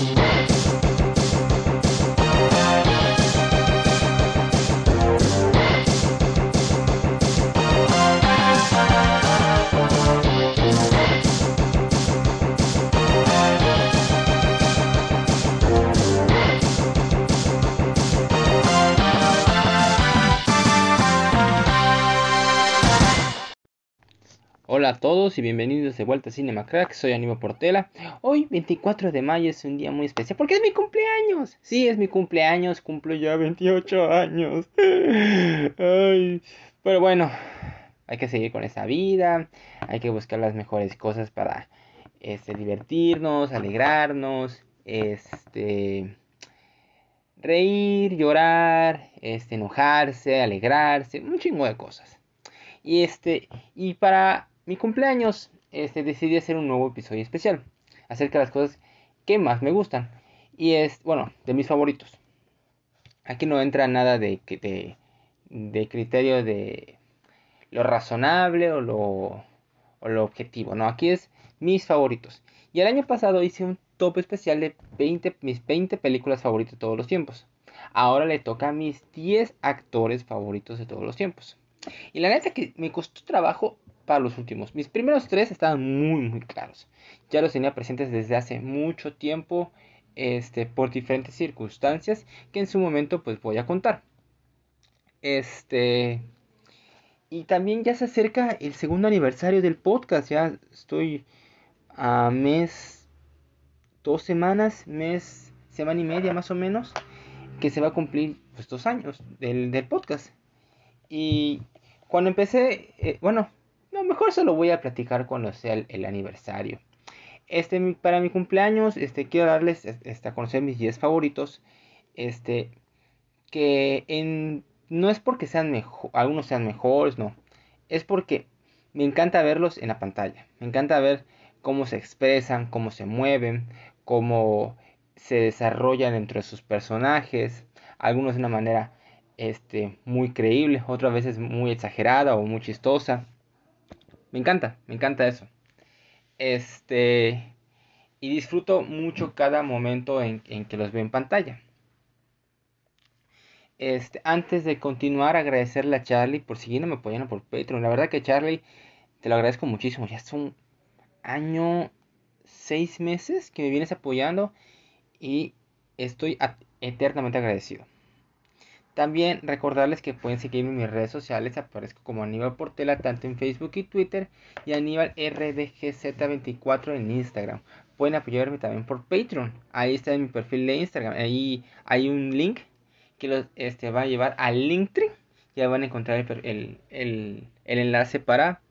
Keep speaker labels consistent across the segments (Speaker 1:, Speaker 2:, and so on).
Speaker 1: Ooh. Hola a todos y bienvenidos de vuelta a Cinema Crack, soy Aníbal Portela. Hoy 24 de mayo es un día muy especial porque es mi cumpleaños. Sí, es mi cumpleaños, cumplo ya 28 años. Ay, pero bueno, hay que seguir con esa vida, hay que buscar las mejores cosas para este divertirnos, alegrarnos, este reír, llorar, este enojarse, alegrarse, un chingo de cosas. Y este, y para mi cumpleaños este, decidí hacer un nuevo episodio especial acerca de las cosas que más me gustan. Y es, bueno, de mis favoritos. Aquí no entra nada de, de, de criterio de lo razonable o lo, o lo objetivo. No, aquí es mis favoritos. Y el año pasado hice un top especial de 20, mis 20 películas favoritas de todos los tiempos. Ahora le toca a mis 10 actores favoritos de todos los tiempos. Y la neta que me costó trabajo para los últimos. Mis primeros tres estaban muy, muy claros. Ya los tenía presentes desde hace mucho tiempo, este, por diferentes circunstancias que en su momento pues voy a contar. Este, y también ya se acerca el segundo aniversario del podcast. Ya estoy a mes, dos semanas, mes, semana y media más o menos, que se va a cumplir pues dos años del, del podcast. Y cuando empecé, eh, bueno, mejor se lo voy a platicar cuando sea el, aniversario. Este, para mi cumpleaños, este, quiero darles este, a conocer mis 10 favoritos. Este, que en, no es porque sean algunos sean mejores, no. Es porque me encanta verlos en la pantalla. Me encanta ver cómo se expresan, cómo se mueven, cómo se desarrollan dentro de sus personajes. Algunos de una manera este, muy creíble, otras veces muy exagerada o muy chistosa. Me encanta, me encanta eso. Este, y disfruto mucho cada momento en, que los veo en pantalla. Este, antes de continuar, agradecerle a Charlie por seguirme apoyando por Patreon. La verdad que Charlie, te lo agradezco muchísimo. Ya es un año, seis meses que me vienes apoyando y estoy eternamente agradecido. También recordarles que pueden seguirme en mis redes sociales, aparezco como Aníbal Portela tanto en Facebook y Twitter y Aníbal RDGZ24 en Instagram. Pueden apoyarme también por Patreon, ahí está en mi perfil de Instagram, ahí hay un link que los este, va a llevar al Linktree, ya van a encontrar el, el, el, enlace para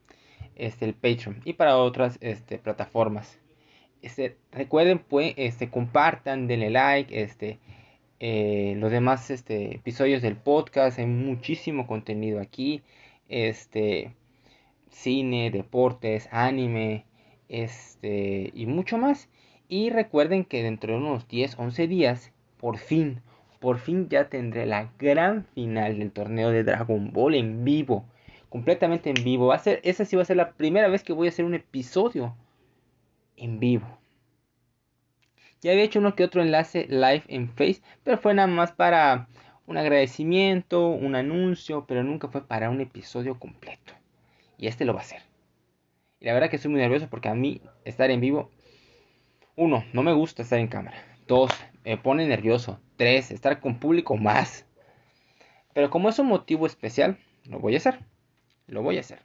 Speaker 1: este, el Patreon y para otras este, plataformas. Este, recuerden, pues, este, compartan, denle like, este, eh, los demás este, episodios del podcast. Hay muchísimo contenido aquí. Este, cine, deportes, anime, este, y mucho más. Y recuerden que dentro de unos 10, 11 días, por fin, por fin ya tendré la gran final del torneo de Dragon Ball en vivo. Completamente en vivo. Va a ser, esa sí va a ser la primera vez que voy a hacer un episodio en vivo. Ya había hecho uno que otro enlace live en Face, pero fue nada más para un agradecimiento, un anuncio, pero nunca fue para un episodio completo. Y este lo va a hacer. Y la verdad que estoy muy nervioso porque a mí estar en vivo, uno, no me gusta estar en cámara. Dos, me pone nervioso. Tres, estar con público más. Pero como es un motivo especial, lo voy a hacer. Lo voy a hacer.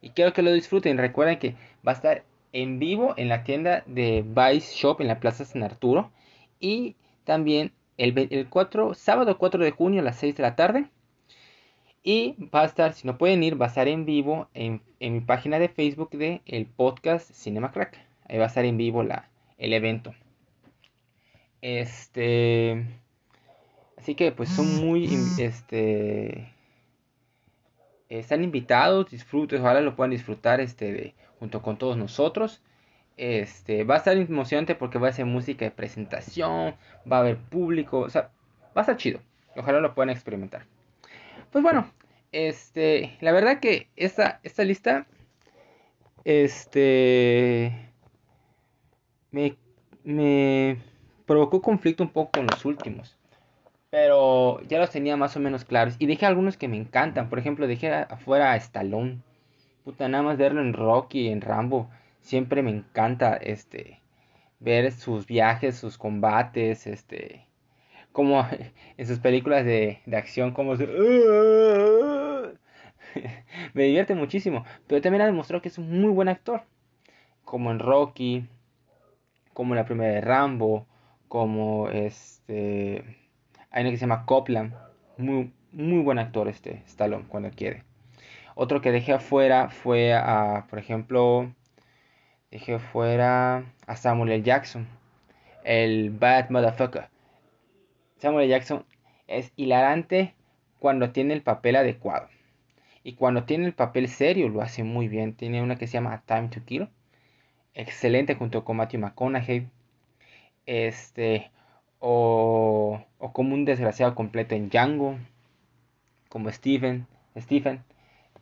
Speaker 1: Y quiero que lo disfruten. Recuerden que va a estar en vivo en la tienda de Vice Shop en la Plaza San Arturo. Y también el, el 4, sábado 4 de junio a las 6 de la tarde. Y va a estar, si no pueden ir, va a estar en vivo en, mi página de Facebook de el podcast Cinema Crack. Ahí va a estar en vivo la, el evento. Este. Así que pues son muy este están invitados, disfruten, ojalá lo puedan disfrutar este de junto con todos nosotros. Este, va a estar emocionante porque va a ser música de presentación, va a haber público, o sea, va a estar chido. Ojalá lo puedan experimentar. Pues bueno, este, la verdad que esta, esta lista, este, me, me provocó conflicto un poco con los últimos. Pero ya los tenía más o menos claros. Y dejé algunos que me encantan. Por ejemplo, dejé afuera a Stallone. Puta, nada más verlo en Rocky, en Rambo. Siempre me encanta este ver sus viajes, sus combates, este como en sus películas de, de acción, como se... me divierte muchísimo. Pero también ha demostrado que es un muy buen actor. Como en Rocky, como en la primera de Rambo, como este... Hay uno que se llama Copland. Muy, muy buen actor este Stallone cuando quiere. Otro que dejé afuera fue a, por ejemplo, dejé fuera a Samuel L. Jackson. El Bad Motherfucker. Samuel L. Jackson es hilarante cuando tiene el papel adecuado. Y cuando tiene el papel serio lo hace muy bien. Tiene una que se llama Time to Kill. Excelente junto con Matthew McConaughey. Este. O, o como un desgraciado completo en Django. Como Stephen. Stephen.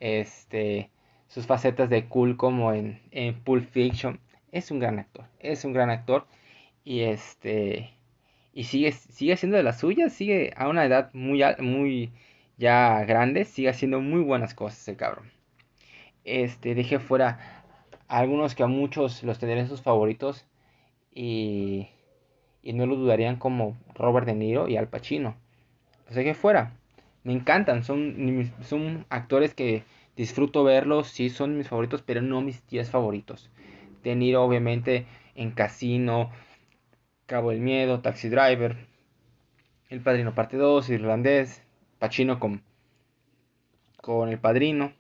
Speaker 1: Este. Sus facetas de cool como en, en Pulp Fiction. Es un gran actor. Es un gran actor. Y este. Y sigue, sigue siendo de las suyas. Sigue a una edad muy, muy ya grande, sigue haciendo muy buenas cosas el cabrón. Este, dejé fuera algunos que a muchos los tendrían sus favoritos y, y no lo dudarían como Robert De Niro y Al Pacino. Los dejé fuera. Me encantan, son, son actores que disfruto verlos, sí son mis favoritos, pero no mis 10 favoritos. De Niro obviamente en Casino, Cabo del Miedo, Taxi Driver, El Padrino Parte 2, Irlandés, Pacino con, con El Padrino,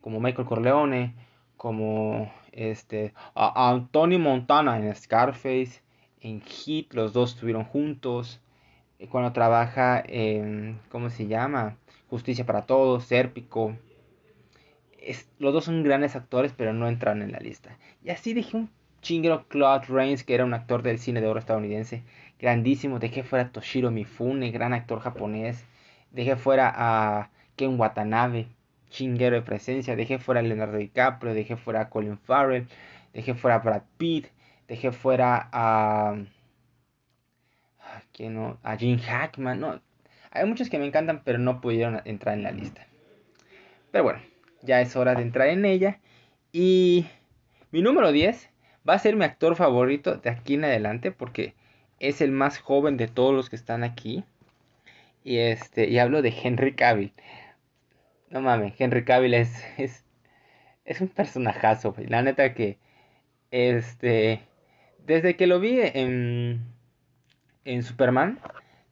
Speaker 1: como Michael Corleone, como este, a, Antonio Montana en Scarface, en Hit, los dos estuvieron juntos. Eh, cuando trabaja en, ¿cómo se llama? Justicia para Todos, Sérpico. los dos son grandes actores, pero no entran en la lista. Y así dije un chingero Claude Rains, que era un actor del cine de oro estadounidense, grandísimo. Dejé fuera Toshiro Mifune, gran actor japonés. Dejé fuera a Ken Watanabe, chinguero de presencia. Dejé fuera a Leonardo DiCaprio. Dejé fuera a Colin Farrell. Dejé fuera a Brad Pitt. Dejé fuera a. ¿Quién no? A Jim Hackman. No. Hay muchos que me encantan, pero no pudieron entrar en la lista. Pero bueno, ya es hora de entrar en ella. Y mi número 10 va a ser mi actor favorito de aquí en adelante porque es el más joven de todos los que están aquí. Y este, y hablo de Henry Cavill. No mames, Henry Cavill es, es, es un personajazo, La neta que, este, desde que lo vi en, en Superman,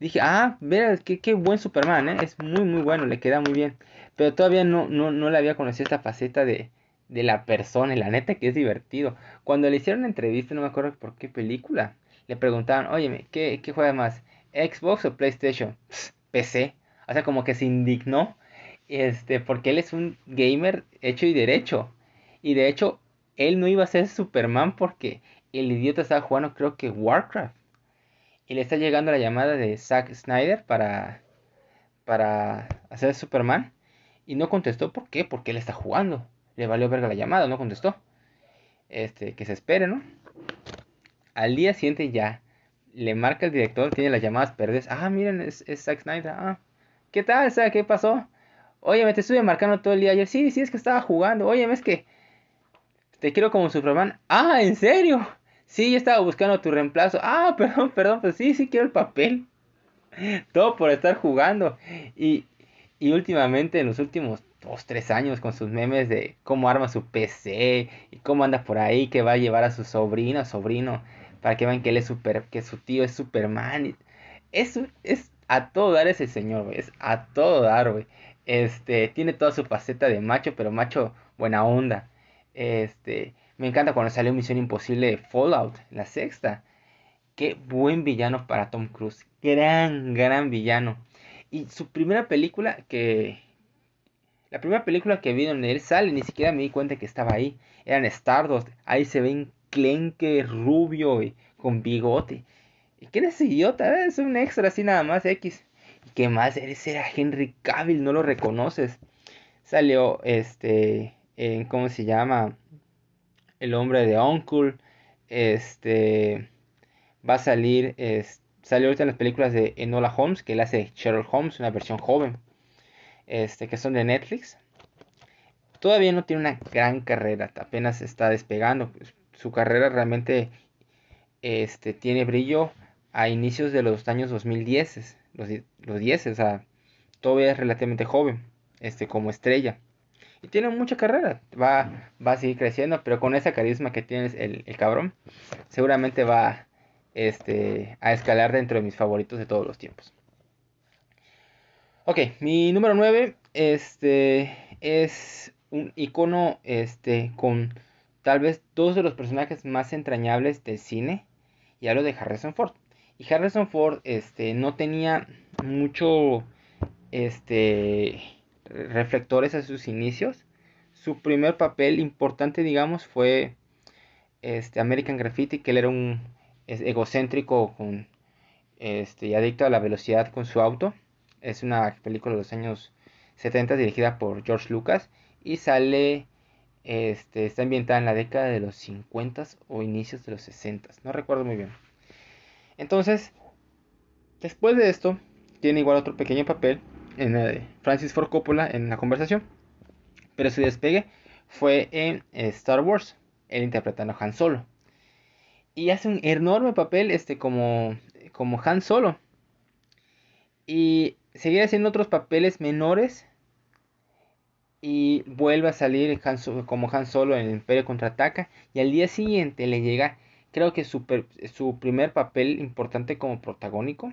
Speaker 1: dije, ah, mira, qué, qué buen Superman, ¿eh? Es muy, muy bueno, le queda muy bien. Pero todavía no, no, no le había conocido esta faceta de, de la persona, y la neta que es divertido. Cuando le hicieron entrevista, no me acuerdo por qué película, le preguntaban, oye, ¿qué, qué juega más? ¿Xbox o PlayStation? PC. O sea, como que se indignó. Este, porque él es un gamer hecho y derecho. Y de hecho, él no iba a ser Superman porque el idiota estaba jugando, creo que Warcraft. Y le está llegando la llamada de Zack Snyder para, para hacer Superman. Y no contestó, ¿por qué? Porque él está jugando. Le valió verga la llamada, no contestó. Este, que se espere, ¿no? Al día siguiente ya le marca el director, tiene las llamadas perdidas. Ah, miren, es, Zack Snyder. Ah, ¿qué tal, Zack? ¿Qué pasó? Oye, me te estuve marcando todo el día ayer. Sí, sí, es que estaba jugando. Oye, es que te quiero como Superman. Ah, ¿en serio? Sí, yo estaba buscando tu reemplazo. Ah, perdón, perdón, pues sí, sí quiero el papel. Todo por estar jugando. Y, y últimamente, en los últimos dos, tres años, con sus memes de cómo arma su PC y cómo anda por ahí, que va a llevar a su sobrino, sobrino para que vean que él es super, que su tío es Superman. Es, es a todo dar ese señor, güey. Es a todo dar, güey. Este, tiene toda su faceta de macho, pero macho buena onda. Este, me encanta cuando salió Misión Imposible Fallout, la sexta. Qué buen villano para Tom Cruise. Gran, gran villano. Y su primera película que... La primera película que vi donde él sale, ni siquiera me di cuenta que estaba ahí. Eran Stardust. Ahí se ven clenque, rubio y con bigote. ¿Y quién es ese idiota? Es un extra así nada más X. ¿Y qué más? Eres era Henry Cavill, no lo reconoces. Salió este en ¿cómo se llama? El hombre de Uncle. Este va a salir, salió ahorita en las películas de Enola Holmes, que él hace Sherlock Holmes, una versión joven, este, que son de Netflix. Todavía no tiene una gran carrera, apenas está despegando. Su carrera realmente este, tiene brillo a inicios de los años 2010, los, los 10, o sea, todavía es relativamente joven, este, como estrella. Y tiene mucha carrera, va, va a seguir creciendo, pero con esa carisma que tiene el, el cabrón, seguramente va este, a escalar dentro de mis favoritos de todos los tiempos. Ok, mi número 9 este, es un icono este, con tal vez dos de los personajes más entrañables del cine. Y hablo de Harrison Ford. Y Harrison Ford este, no tenía mucho este, reflectores a sus inicios. Su primer papel importante, digamos, fue este, American Graffiti, que él era un egocéntrico con, este, y adicto a la velocidad con su auto. Es una película de los años 70 dirigida por George Lucas y sale, este, está ambientada en la década de los 50 o inicios de los 60, no recuerdo muy bien. Entonces, después de esto, tiene igual otro pequeño papel en Francis Ford Coppola en la conversación, pero su despegue fue en Star Wars, él interpretando a Han Solo. Y hace un enorme papel este, como, como Han Solo. Y seguía haciendo otros papeles menores y vuelve a salir como Han Solo en el Imperio Contraataca y al día siguiente le llega creo que su, su primer papel importante como protagónico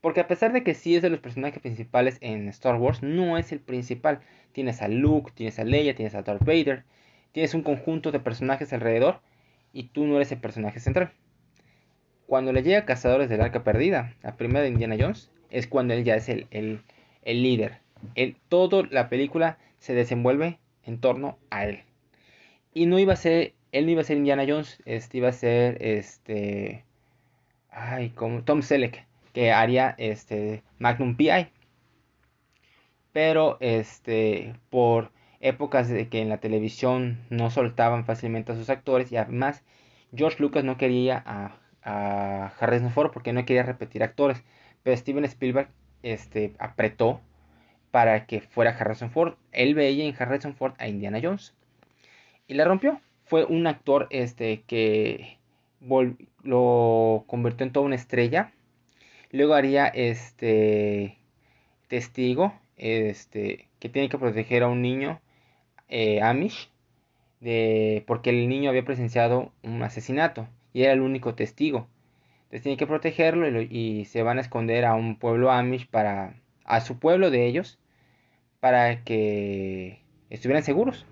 Speaker 1: porque a pesar de que sí es de los personajes principales en Star Wars no es el principal. Tienes a Luke, tienes a Leia, tienes a Darth Vader. Tienes un conjunto de personajes alrededor y tú no eres el personaje central. Cuando le llega Cazadores del Arca Perdida, la primera de Indiana Jones, es cuando él ya es el, el, el líder. El, toda la película se desenvuelve en torno a él. Y no iba a ser, él no iba a ser Indiana Jones, este iba a ser este, ay, como Tom Selleck, que haría este Magnum PI. Pero este, por épocas de que en la televisión no soltaban fácilmente a sus actores y además George Lucas no quería a, Harrison Ford porque no quería repetir actores, pero Steven Spielberg este, apretó para que fuera Harrison Ford. Él veía en Harrison Ford a Indiana Jones y la rompió. Fue un actor este, que lo convirtió en toda una estrella. Luego haría este testigo este, que tiene que proteger a un niño eh, Amish de, porque el niño había presenciado un asesinato y era el único testigo. Entonces tiene que protegerlo y, y se van a esconder a un pueblo Amish para a su pueblo de ellos para que estuvieran seguros.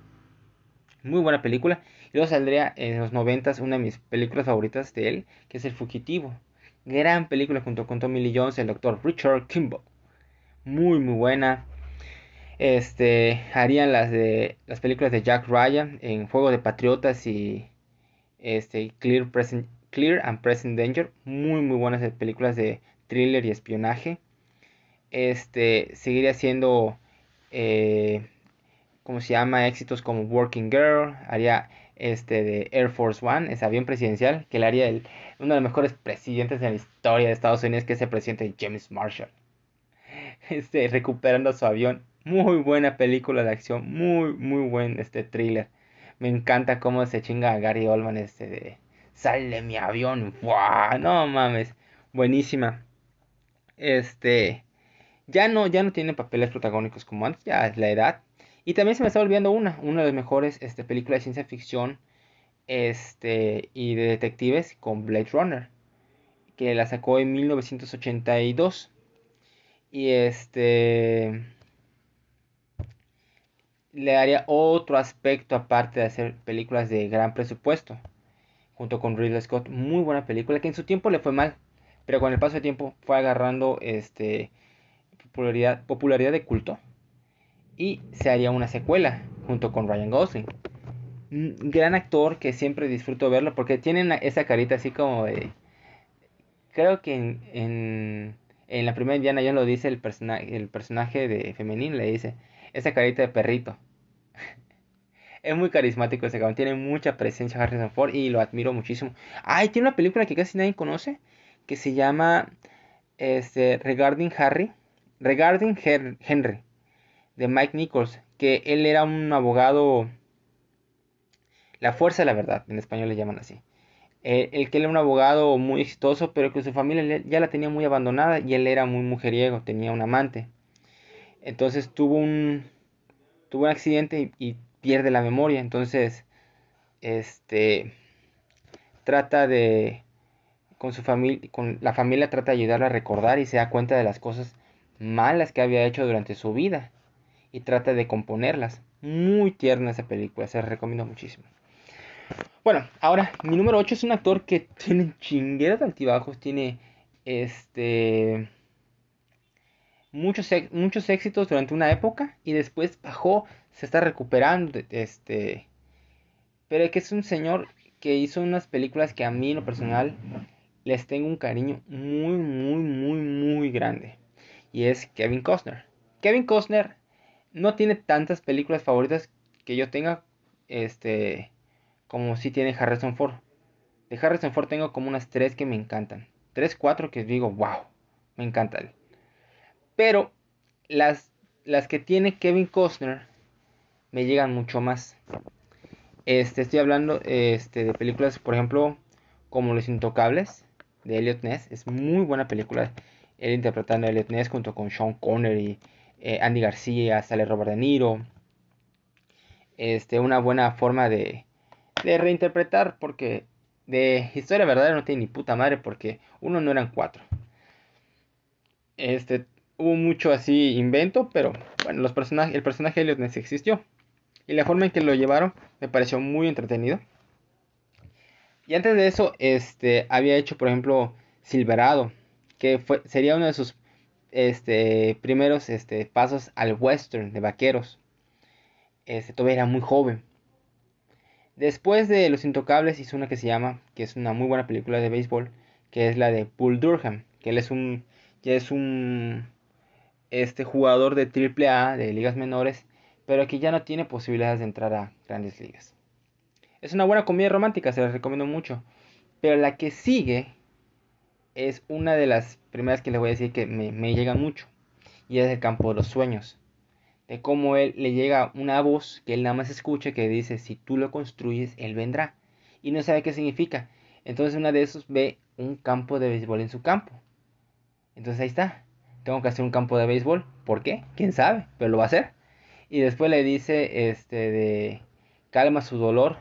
Speaker 1: Muy buena película. Y luego saldría en los noventas una de mis películas favoritas de él, que es El Fugitivo. Gran película junto con Tommy Lee Jones, el doctor Richard Kimball. Muy muy buena. Este harían las de las películas de Jack Ryan en Fuego de Patriotas y este Clear Clear and Present Danger. Muy muy buenas películas de thriller y espionaje este, seguiría siendo, eh, ¿cómo se llama? Éxitos como Working Girl, haría este de Air Force One, ese avión presidencial, que le haría el, uno de los mejores presidentes en la historia de Estados Unidos, que es el presidente James Marshall. Este, recuperando su avión. Muy buena película de acción, muy, muy buen este thriller. Me encanta cómo se chinga Gary Oldman este de sale mi avión. No mames. Buenísima. Este ya no, ya no tiene papeles protagónicos como antes, ya es la edad. Y también se me está olvidando una, una de las mejores este, películas de ciencia ficción este, y de detectives con Blade Runner, que la sacó en 1982. Y este le daría otro aspecto aparte de hacer películas de gran presupuesto, junto con Ridley Scott, muy buena película que en su tiempo le fue mal, pero con el paso del tiempo fue agarrando este popularidad, popularidad de culto y se haría una secuela junto con Ryan Gosling. gran actor que siempre disfruto verlo porque tiene esa carita así como de... Creo que en, en, la primera Indiana ya lo dice el, el personaje de femenino, le dice esa carita de perrito. es muy carismático ese cabrón. Tiene mucha presencia Harrison Ford y lo admiro muchísimo. Ay, tiene una película que casi nadie conoce que se llama este, Regarding Harry. Regarding Henry. De Mike Nichols. Que él era un abogado. La fuerza de la verdad. En español le llaman así. Eh, el que él era un abogado muy exitoso. Pero que su familia ya la tenía muy abandonada. Y él era muy mujeriego. Tenía un amante. Entonces tuvo un. Tuvo un accidente y pierde la memoria. Entonces, este, trata de, con su familia, con la familia trata de ayudarla a recordar y se da cuenta de las cosas malas que había hecho durante su vida y trata de componerlas. Muy tierna esa película, se la recomiendo muchísimo. Bueno, ahora mi número 8 es un actor que tiene chingueras altibajos, tiene este muchos, muchos éxitos durante una época y después bajó se está recuperando, este, pero que es un señor que hizo unas películas que a mí en lo personal les tengo un cariño muy, muy, muy, muy grande. Y es Kevin Costner. Kevin Costner no tiene tantas películas favoritas que yo tenga, este, como si tiene Harrison Ford. De Harrison Ford tengo como unas tres que me encantan. Tres, cuatro que digo, wow, me encantan. Pero las, las que tiene Kevin Costner me llegan mucho más. Este, estoy hablando este, de películas, por ejemplo, como Los Intocables, de Elliot Ness. Es muy buena película. Él interpretando a Elliot Ness junto con Sean Connery, eh, Andy García, sale Robert De Niro. Este, una buena forma de, de reinterpretar, porque de historia verdadera no tiene ni puta madre, porque uno no eran cuatro. Este, hubo mucho así invento, pero bueno, los personajes, el personaje de Elliot existió. Y la forma en que lo llevaron me pareció muy entretenido. Y antes de eso, este, había hecho, por ejemplo, Silverado, que fue, sería uno de sus este, primeros este, pasos al western de vaqueros. Este, todavía era muy joven. Después de Los Intocables hizo una que se llama, que es una muy buena película de béisbol, que es la de Bull Durham, que él es un, ya es un este jugador de AAA de ligas menores pero que ya no tiene posibilidades de entrar a grandes ligas. Es una buena comedia romántica, se la recomiendo mucho. Pero la que sigue es una de las primeras que le voy a decir que me, me llega mucho. Y es el campo de los sueños. De cómo él le llega una voz que él nada más escucha que dice, si tú lo construyes, él vendrá. Y no sabe qué significa. Entonces una de esos ve un campo de béisbol en su campo. Entonces ahí está. Tengo que hacer un campo de béisbol. ¿Por qué? ¿Quién sabe? Pero lo va a hacer. Y después le dice, este, de, calma su dolor.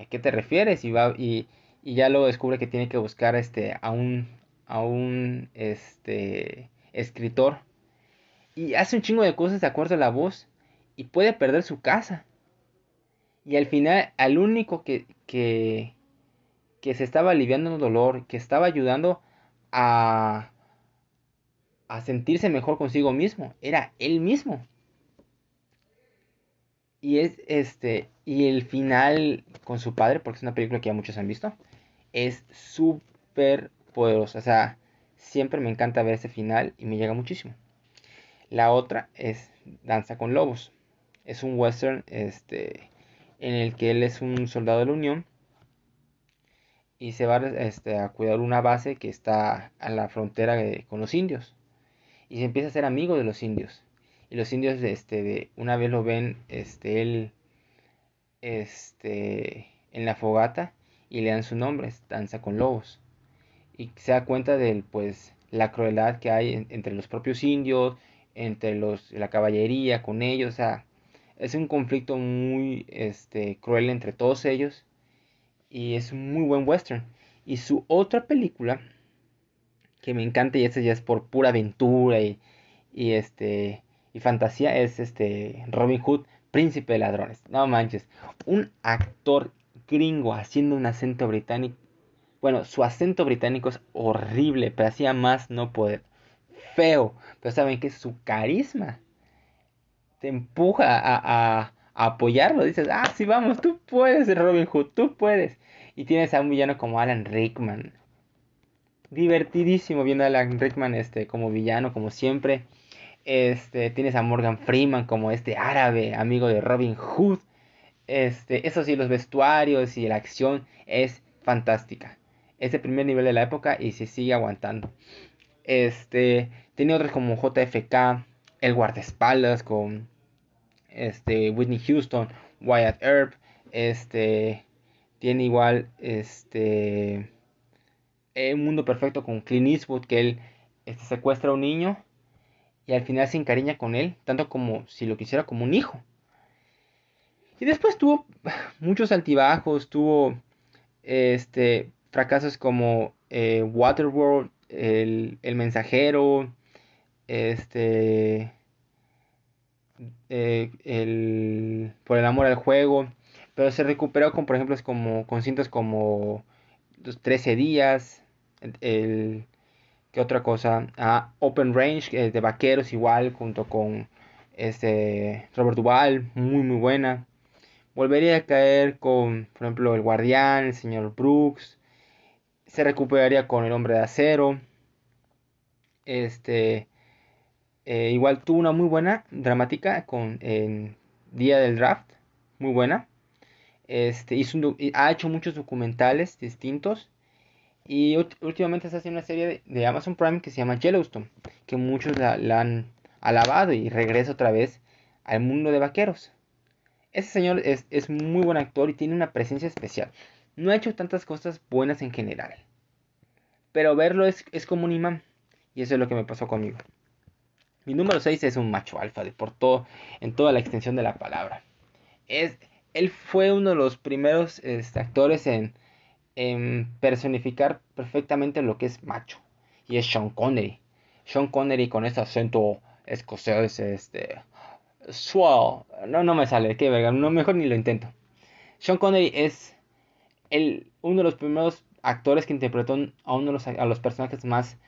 Speaker 1: ¿A qué te refieres? Y, va, y, y ya luego descubre que tiene que buscar, este, a un, a un, este, escritor. Y hace un chingo de cosas de acuerdo a la voz. Y puede perder su casa. Y al final, al único que, que, que se estaba aliviando el dolor, que estaba ayudando a, a sentirse mejor consigo mismo, era él mismo. Y es este. Y el final con su padre, porque es una película que ya muchos han visto. Es súper poderosa. O sea, siempre me encanta ver ese final y me llega muchísimo. La otra es Danza con Lobos. Es un western este, en el que él es un soldado de la Unión y se va este, a cuidar una base que está a la frontera con los indios. Y se empieza a ser amigo de los indios. Y los indios, este, de, una vez lo ven, este, él, este, en la fogata y le dan su nombre, Danza con Lobos. Y se da cuenta de, pues, la crueldad que hay entre los propios indios, entre los, la caballería, con ellos, o sea, es un conflicto muy, este, cruel entre todos ellos. Y es un muy buen western. Y su otra película, que me encanta, y esta ya es por pura aventura y, y este y fantasía es este Robin Hood, príncipe de ladrones. No manches, un actor gringo haciendo un acento británico. Bueno, su acento británico es horrible, pero hacía más no poder. Feo, pero saben que su carisma te empuja a, a, apoyarlo. Dices, ah, sí, vamos, tú puedes, Robin Hood, tú puedes. Y tienes a un villano como Alan Rickman. Divertidísimo viendo a Alan Rickman este, como villano, como siempre. Este, tienes a Morgan Freeman como este árabe, amigo de Robin Hood. Este, eso sí, los vestuarios y la acción es fantástica. Es el primer nivel de la época y se sigue aguantando. Este, tiene otros como JFK, El guardaespaldas con este, Whitney Houston, Wyatt Earp, este, tiene igual este, Un Mundo Perfecto con Clint Eastwood, que él este, secuestra a un niño y al final se encariña con él, tanto como si lo quisiera como un hijo. Y después tuvo muchos altibajos, tuvo este, fracasos como eh, Waterworld, el, el, Mensajero, este, eh, el, por el amor al juego, pero se recuperó con, por ejemplo, como, con cintas como los 13 días, el, ¿qué otra cosa? Ah, Open Range, de vaqueros igual, junto con este Robert Duvall, muy muy buena. Volvería a caer con, por ejemplo, El Guardián, el señor Brooks. Se recuperaría con El Hombre de Acero. Este. Eh, igual tuvo una muy buena dramática con en Día del Draft. Muy buena. Este, hizo ha hecho muchos documentales distintos. Y últimamente está haciendo una serie de, Amazon Prime que se llama Yellowstone. Que muchos la, han alabado y regresa otra vez al mundo de vaqueros. Ese señor es, muy buen actor y tiene una presencia especial. No ha hecho tantas cosas buenas en general. Pero verlo es, como un imán. Y eso es lo que me pasó conmigo. Mi número 6 es un macho alfa de por todo, en toda la extensión de la palabra. Es, él fue uno de los primeros este, actores en, en, personificar perfectamente lo que es macho. Y es Sean Connery. Sean Connery con ese acento escocés, este, Swell. No, no me sale, qué verga. No, mejor ni lo intento. Sean Connery es el, uno de los primeros actores que interpretó a uno de los, a los personajes más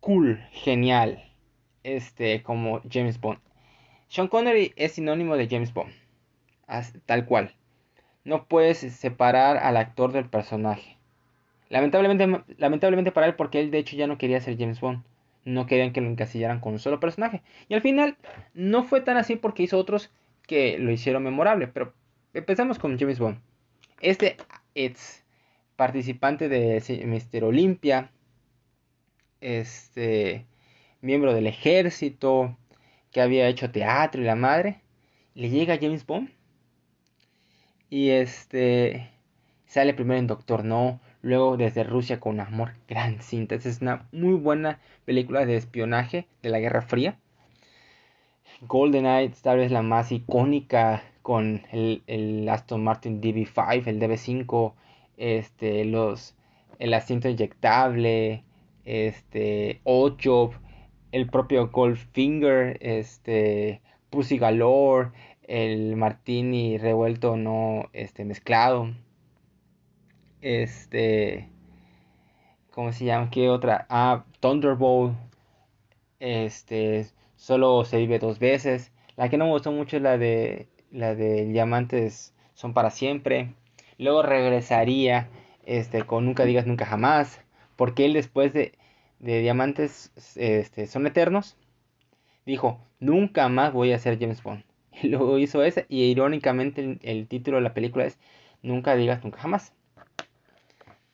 Speaker 1: cool, genial, este, como James Bond. Sean Connery es sinónimo de James Bond, tal cual. No puedes separar al actor del personaje. Lamentablemente, lamentablemente para él, porque él de hecho ya no quería ser James Bond no querían que lo encasillaran con un solo personaje. Y al final no fue tan así porque hizo otros que lo hicieron memorable. Pero empezamos con James Bond. Este es participante de Mr. Olympia, este miembro del ejército, que había hecho teatro y la madre, le llega James Bond y este sale primero en Doctor No, Luego desde Rusia con amor, gran cinta. es una muy buena película de espionaje de la Guerra Fría. GoldenEye tal vez la más icónica con el, Aston Martin DB5, el DB5, este, los, el asiento inyectable, este, Ocho, el propio Goldfinger, este, Pussy Galore, el Martini revuelto no este, mezclado. Este. ¿Cómo se llama? ¿Qué otra? Ah, Thunderbolt. Este. Solo se vive dos veces. La que no me gustó mucho es la de. La de Diamantes son para siempre. Luego regresaría. Este. Con Nunca digas nunca jamás. Porque él después de. De Diamantes este, son eternos. Dijo. Nunca más voy a ser James Bond. Y luego hizo esa. Y irónicamente el título de la película es. Nunca digas nunca jamás.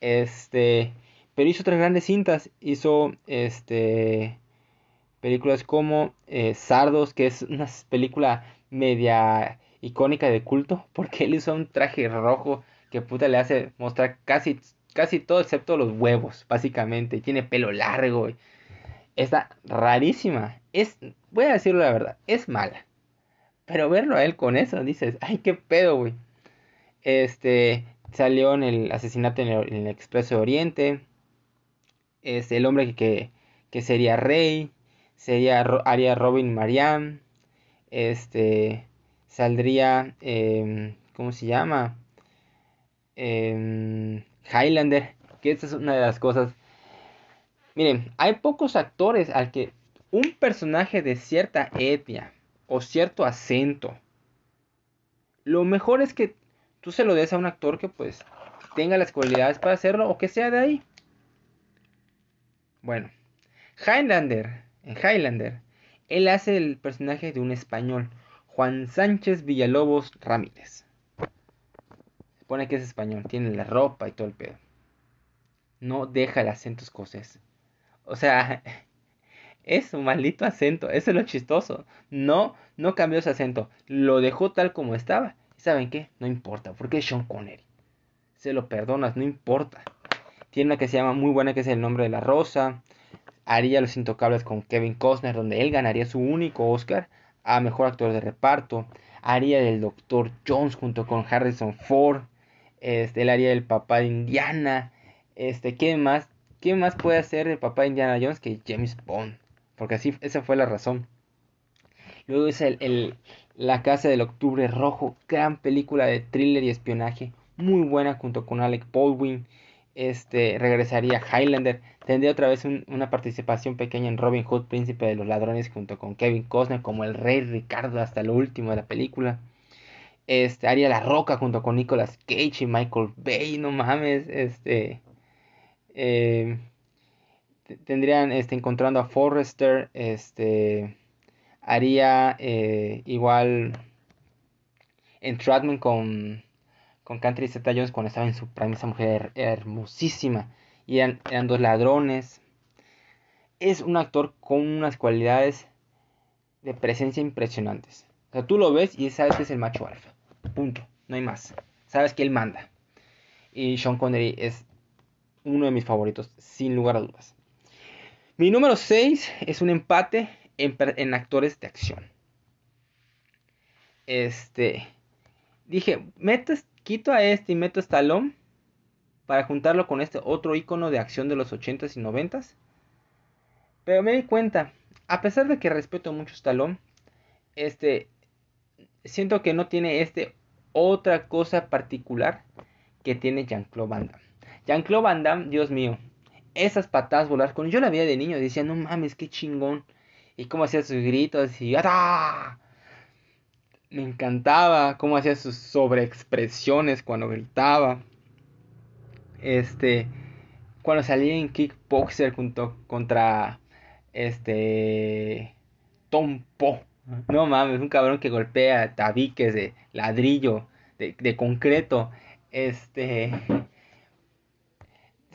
Speaker 1: Este, pero hizo otras grandes cintas. Hizo este películas como eh, Sardos, que es una película media icónica de culto, porque él hizo un traje rojo que puta le hace mostrar casi, casi todo excepto los huevos, básicamente. Tiene pelo largo. Está rarísima. Es, voy a decirlo la verdad, es mala. Pero verlo a él con eso, dices, ay, qué pedo, güey. Este, salió en el asesinato en el, Expreso de Oriente. Es el hombre que, que, sería rey. Sería haría Robin Marianne. Este saldría. Em, ¿Cómo se llama? Em, Highlander. Que esta es una de las cosas. Miren, hay pocos actores al que un personaje de cierta etnia o cierto acento. Lo mejor es que tú se lo des a un actor que pues tenga las cualidades para hacerlo o que sea de ahí. Bueno, Highlander, en Highlander, él hace el personaje de un español, Juan Sánchez Villalobos Ramírez. pone que es español, tiene la ropa y todo el pedo. No deja el acento escocés. O sea, es un maldito acento, eso es lo chistoso. No, no cambió ese acento, lo dejó tal como estaba. ¿Y saben qué? No importa, porque es Sean Connery. Se lo perdonas, no importa. Tiene una que se llama muy buena, que es El nombre de la rosa. Haría Los Intocables con Kevin Costner, donde él ganaría su único Oscar a Mejor Actor de Reparto. Haría del Doctor Jones junto con Harrison Ford. Este, él haría el papá de Indiana. Este, ¿qué más? ¿Qué más puede hacer el papá de Indiana Jones que James Bond? Porque así, esa fue la razón. Luego es el, La Casa del Octubre Rojo, gran película de thriller y espionaje, muy buena junto con Alec Baldwin. Este regresaría Highlander, tendría otra vez una participación pequeña en Robin Hood, Príncipe de los Ladrones, junto con Kevin Costner como el Rey Ricardo hasta lo último de la película. Este haría La Roca junto con Nicolas Cage y Michael Bay, no mames, este eh, tendrían este, encontrando a Forrester, este, haría eh, igual Entrapment con, con Country Zeta Jones cuando estaba en su prime, esa mujer hermosísima, y eran, dos ladrones. Es un actor con unas cualidades de presencia impresionantes. O sea, tú lo ves y sabes que es el macho alfa. Punto. No hay más. Sabes que él manda. Y Sean Connery es uno de mis favoritos, sin lugar a dudas. Mi número 6 es un empate en, actores de acción. Este. Dije, meto, quito a este y meto a Stallone para juntarlo con este otro icono de acción de los 80s y 90s. Pero me di cuenta, a pesar de que respeto mucho a Stallone, este siento que no tiene este otra cosa particular que tiene Jean-Claude Van Damme. Jean-Claude Van Damme, Dios mío, esas patadas volar. Cuando yo la veía de niño decía, no mames, qué chingón. Y cómo hacía sus gritos y ¡ah! Me encantaba cómo hacía sus sobreexpresiones cuando gritaba. Este, cuando salía en Kickboxer junto contra este Tom Po. No mames, un cabrón que golpea tabiques de ladrillo, de, de concreto. Este,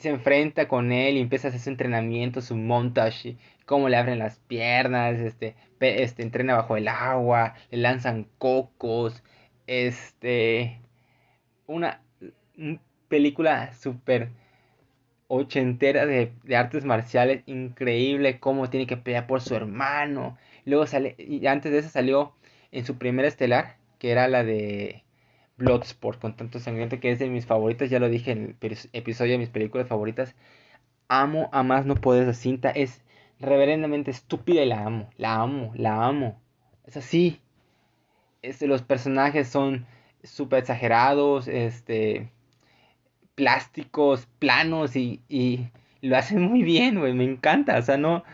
Speaker 1: se enfrenta con él y empieza a hacer su entrenamiento, su montage, cómo le abren las piernas, este, este, entrena bajo el agua, le lanzan cocos, este, una, película súper ochentera de, de, artes marciales, increíble, cómo tiene que pelear por su hermano, luego sale, y antes de eso salió en su primera estelar, que era la de Bloodsport con tanto sangriento que es de mis favoritas, ya lo dije en el episodio de mis películas favoritas. Amo a más no poder esa cinta, es reverendamente estúpida y la amo, la amo, la amo. Es así. Este, los personajes son súper exagerados, este, plásticos, planos y, y lo hacen muy bien, güey, me encanta, o sea, no,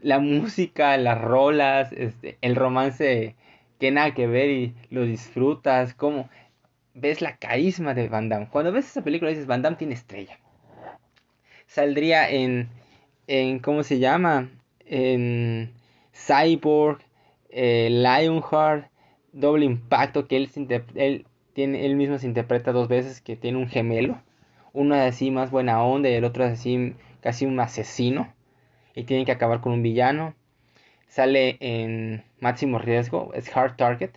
Speaker 1: la música, las rolas, este, el romance que nada que ver y lo disfrutas, como ves la carisma de Van Damme. Cuando ves esa película dices, Van Damme tiene estrella. Saldría en, en ¿cómo se llama? En Cyborg, eh, Lionheart, Doble Impacto, que él, él, tiene, él mismo se interpreta dos veces, que tiene un gemelo. Uno es así más buena onda y el otro es así casi un asesino. Y tiene que acabar con un villano. Sale en Máximo Riesgo, es Hard Target,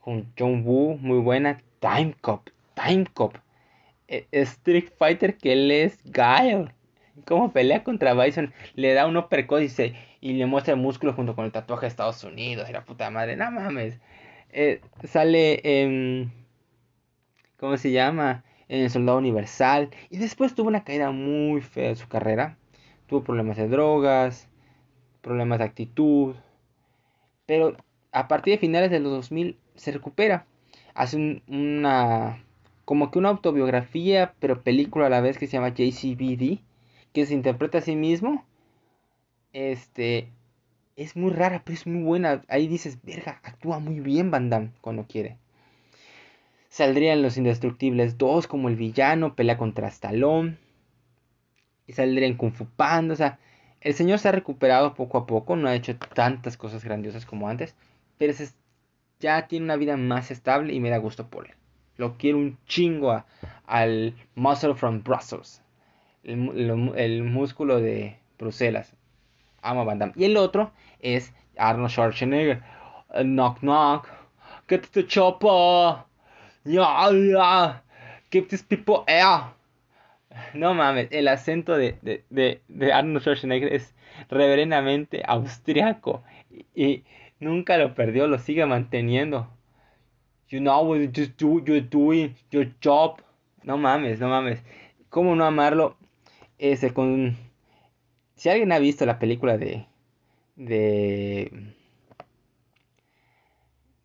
Speaker 1: con John Woo, muy buena. Time Cop, Time Cop. E, Street Fighter que él es Guile. Como pelea contra Bison, le da un uppercut y, y le muestra el músculo junto con el tatuaje de Estados Unidos. Y la puta madre, no mames. Eh, sale en. ¿Cómo se llama? En el Soldado Universal. Y después tuvo una caída muy fea de su carrera. Tuvo problemas de drogas, problemas de actitud. Pero a partir de finales de los 2000 se recupera hace una como que una autobiografía, pero película a la vez que se llama JCBD, que se interpreta a sí mismo. Este es muy rara, pero es muy buena. Ahí dices, "Verga, actúa muy bien Van Damme cuando quiere." Saldrían Los Indestructibles 2 como el villano, pelea contra Stallone. Y saldría en Kung Fu Panda, o sea, el señor se ha recuperado poco a poco, no ha hecho tantas cosas grandiosas como antes, pero es ya tiene una vida más estable y me da gusto por él. Lo quiero un chingo al Muscle from Brussels. El, músculo de Bruselas. Amo a Van Damme. Y el otro es Arnold Schwarzenegger. Knock knock. Get the chopper. Yeah, yeah. These people air. No mames, el acento de, de, de, Arnold Schwarzenegger es reverendamente austriaco y, nunca lo perdió, lo sigue manteniendo. You know you do, you're doing your job. No mames, no mames. ¿Cómo no amarlo? Ese con si alguien ha visto la película de de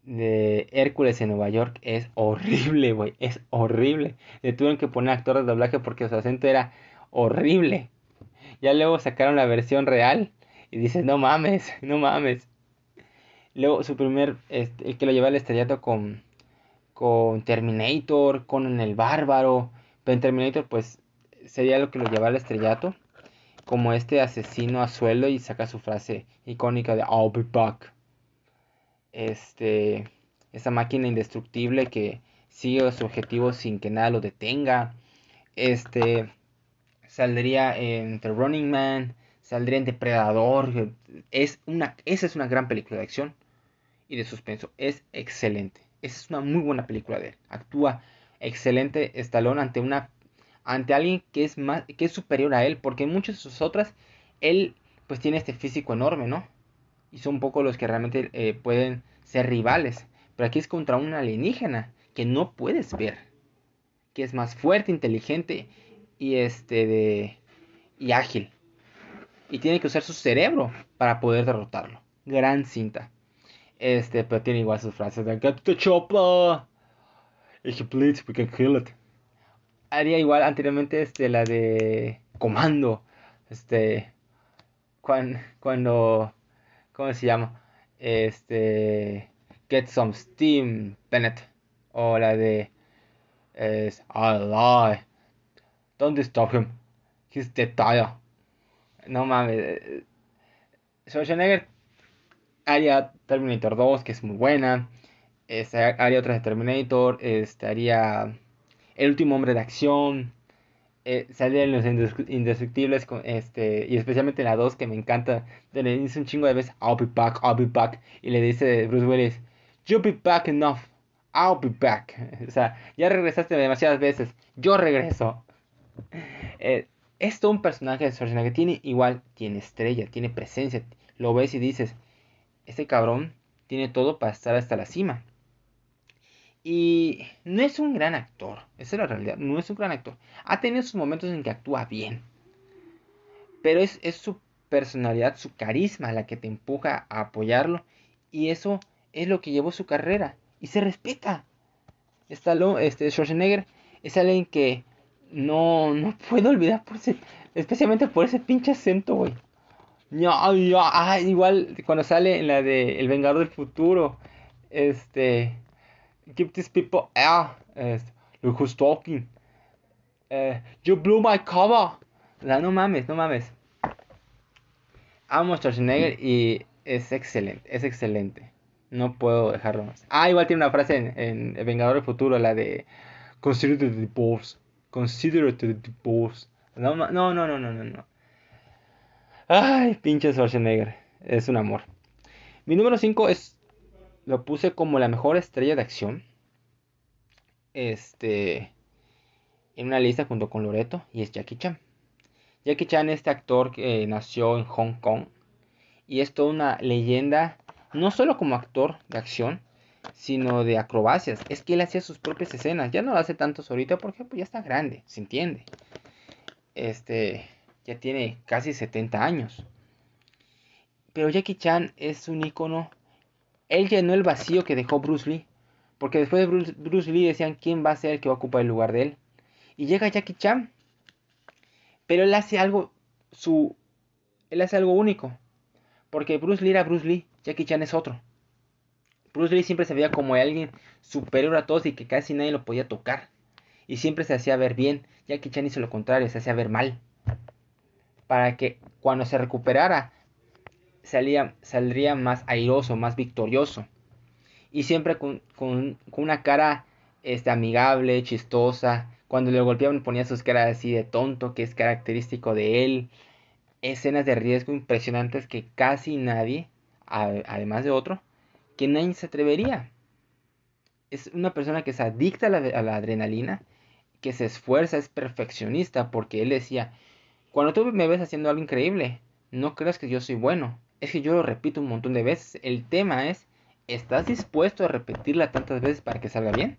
Speaker 1: de Hércules en Nueva York es horrible, güey. Es horrible. Le tuvieron que poner actor de doblaje porque su acento era horrible. Ya luego sacaron la versión real y dices, no mames, no mames. Luego su primer, este, el que lo lleva al estrellato con, con Terminator, con el bárbaro. Pero en Terminator pues sería lo que lo lleva al estrellato. Como este asesino a sueldo y saca su frase icónica de I'll be back este, esa máquina indestructible que sigue su objetivo sin que nada lo detenga. Este, saldría en The Running Man, saldría en Depredador. Es una, esa es una gran película de acción y de suspenso. Es excelente. Esa es una muy buena película de él. Actúa excelente Stallone ante una ante alguien que es más que es superior a él, porque en muchas de sus otras él pues tiene este físico enorme, ¿no? y son pocos los que realmente eh, pueden ser rivales. Pero aquí es contra un alienígena que no puedes ver, que es más fuerte, inteligente y este de y ágil. Y tiene que usar su cerebro para poder derrotarlo. Gran cinta. Este, pero tiene igual sus frases de Get the chopper. If you bleed, we can kill it. Haría igual anteriormente este, la de Comando. Este, cuando, cuando ¿cómo se llama? Este, Get Some Steam, Bennett. O la de, es, lie. Don't stop him. He's dead tire. No mames. Eh, Schwarzenegger haría Terminator 2, que es muy buena. Este, haría otra de Terminator. Este, haría El último hombre de acción eh, salen los indestructibles este, y especialmente en la 2 que me encanta le dice un chingo de veces I'll be back, I'll be back y le dice Bruce Willis you'll be back enough I'll be back o sea ya regresaste demasiadas veces yo regreso eh, es un personaje de Schwarzenegger tiene igual tiene estrella tiene presencia lo ves y dices este cabrón tiene todo para estar hasta la cima y no es un gran actor, esa es la realidad, no es un gran actor. Ha tenido sus momentos en que actúa bien, pero es, su personalidad, su carisma la que te empuja a apoyarlo y eso es lo que llevó su carrera y se respeta. Stallone, este Schwarzenegger es alguien que no, no puedo olvidar por ese, especialmente por ese pinche acento, güey. Ah, igual cuando sale en la de El Vengador del Futuro, este give these people air. Uh, look who's talking. Uh, you blew my cover. no mames, no mames. Amo Schwarzenegger y es excelente, es excelente. No puedo dejarlo más. Ah, igual tiene una frase en, en Vengador del Futuro, la de Consider the divorce. Consider the divorce. No, no, no, no, no, no, no. Ay, pinche Schwarzenegger. Es un amor. Mi número 5 es lo puse como la mejor estrella de acción. Este. En una lista junto con Loreto y es Jackie Chan. Jackie Chan, este actor que nació en Hong Kong y es toda una leyenda, no solo como actor de acción, sino de acrobacias. Es que él hacía sus propias escenas. Ya no lo hace tantos ahorita porque pues, ya está grande, se entiende. Este, ya tiene casi 70 años. Pero Jackie Chan es un icono él llenó el vacío que dejó Bruce Lee. Porque después de Bruce, Lee decían quién va a ser el que va a ocupar el lugar de él. Y llega Jackie Chan. Pero él hace algo. Su. Él hace algo único. Porque Bruce Lee era Bruce Lee. Jackie Chan es otro. Bruce Lee siempre se veía como alguien superior a todos y que casi nadie lo podía tocar. Y siempre se hacía ver bien. Jackie Chan hizo lo contrario, se hacía ver mal. Para que cuando se recuperara salía, saldría más airoso, más victorioso. Y siempre con, una cara este, amigable, chistosa. Cuando le golpeaban ponía sus caras así de tonto, que es característico de él. Escenas de riesgo impresionantes que casi nadie, además de otro, que nadie se atrevería. Es una persona que se adicta a la, a la adrenalina, que se esfuerza, es perfeccionista, porque él decía, cuando tú me ves haciendo algo increíble, no creas que yo soy bueno. Es que yo lo repito un montón de veces. El tema es, ¿estás dispuesto a repetirla tantas veces para que salga bien?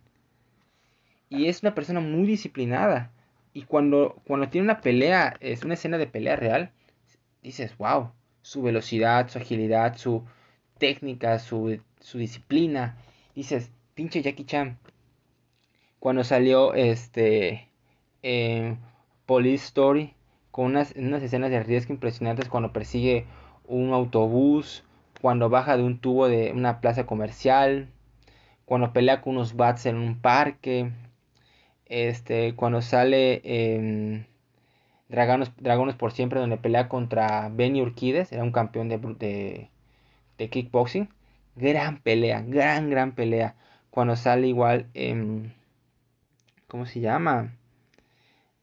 Speaker 1: Y es una persona muy disciplinada. Y cuando, cuando tiene una pelea, es una escena de pelea real, dices, wow, su velocidad, su agilidad, su técnica, su, su disciplina. Dices, pinche Jackie Chan. Cuando salió este Police Story, con unas, unas escenas de riesgo impresionantes cuando persigue un autobús, cuando baja de un tubo de una plaza comercial, cuando pelea con unos bats en un parque, este, cuando sale en Dragones, Dragones por siempre, donde pelea contra Benny Urquides, era un campeón de, de, de, kickboxing. Gran pelea, gran, gran pelea. Cuando sale igual en... ¿Cómo se llama?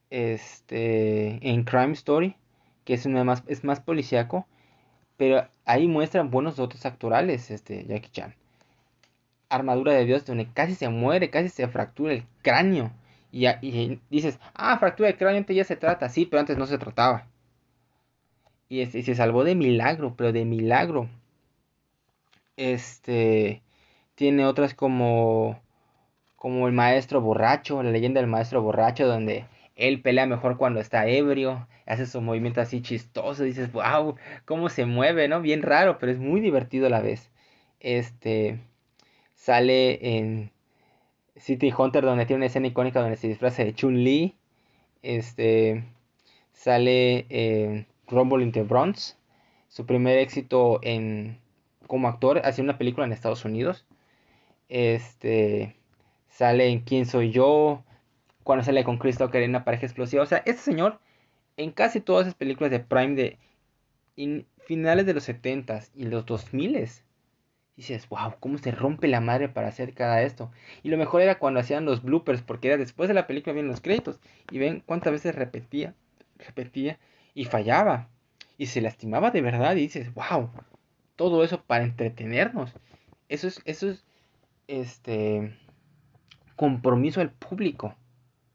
Speaker 1: Este, en Crime Story, que es, una más, es más policíaco, pero ahí muestran buenos dotes actorales, este, Jackie Chan. Armadura de Dios, donde casi se muere, casi se fractura el cráneo. Y, y dices, ah, fractura de cráneo, antes ya se trata, sí, pero antes no se trataba. Y, y se salvó de milagro, pero de milagro. Este tiene otras como como el maestro borracho, la leyenda del maestro borracho, donde él pelea mejor cuando está ebrio, hace su movimiento así chistoso, dices, wow, cómo se mueve, ¿no? Bien raro, pero es muy divertido a la vez. Este sale en City Hunter donde tiene una escena icónica donde se disfraza de Chun-Li. Este sale en Rumble in the Bronx, su primer éxito en como actor, hace una película en Estados Unidos. Este sale en Quién soy yo, cuando sale con Chris Tucker en una pareja explosiva. O sea, este señor, en casi todas esas películas de Prime de finales de los 70s y los 2000s, dices, wow, cómo se rompe la madre para hacer cada esto. Y lo mejor era cuando hacían los bloopers, porque era después de la película vienen los créditos. Y ven cuántas veces repetía, repetía y fallaba. Y se lastimaba de verdad y dices, wow, todo eso para entretenernos. Eso es, eso es, este, compromiso al público.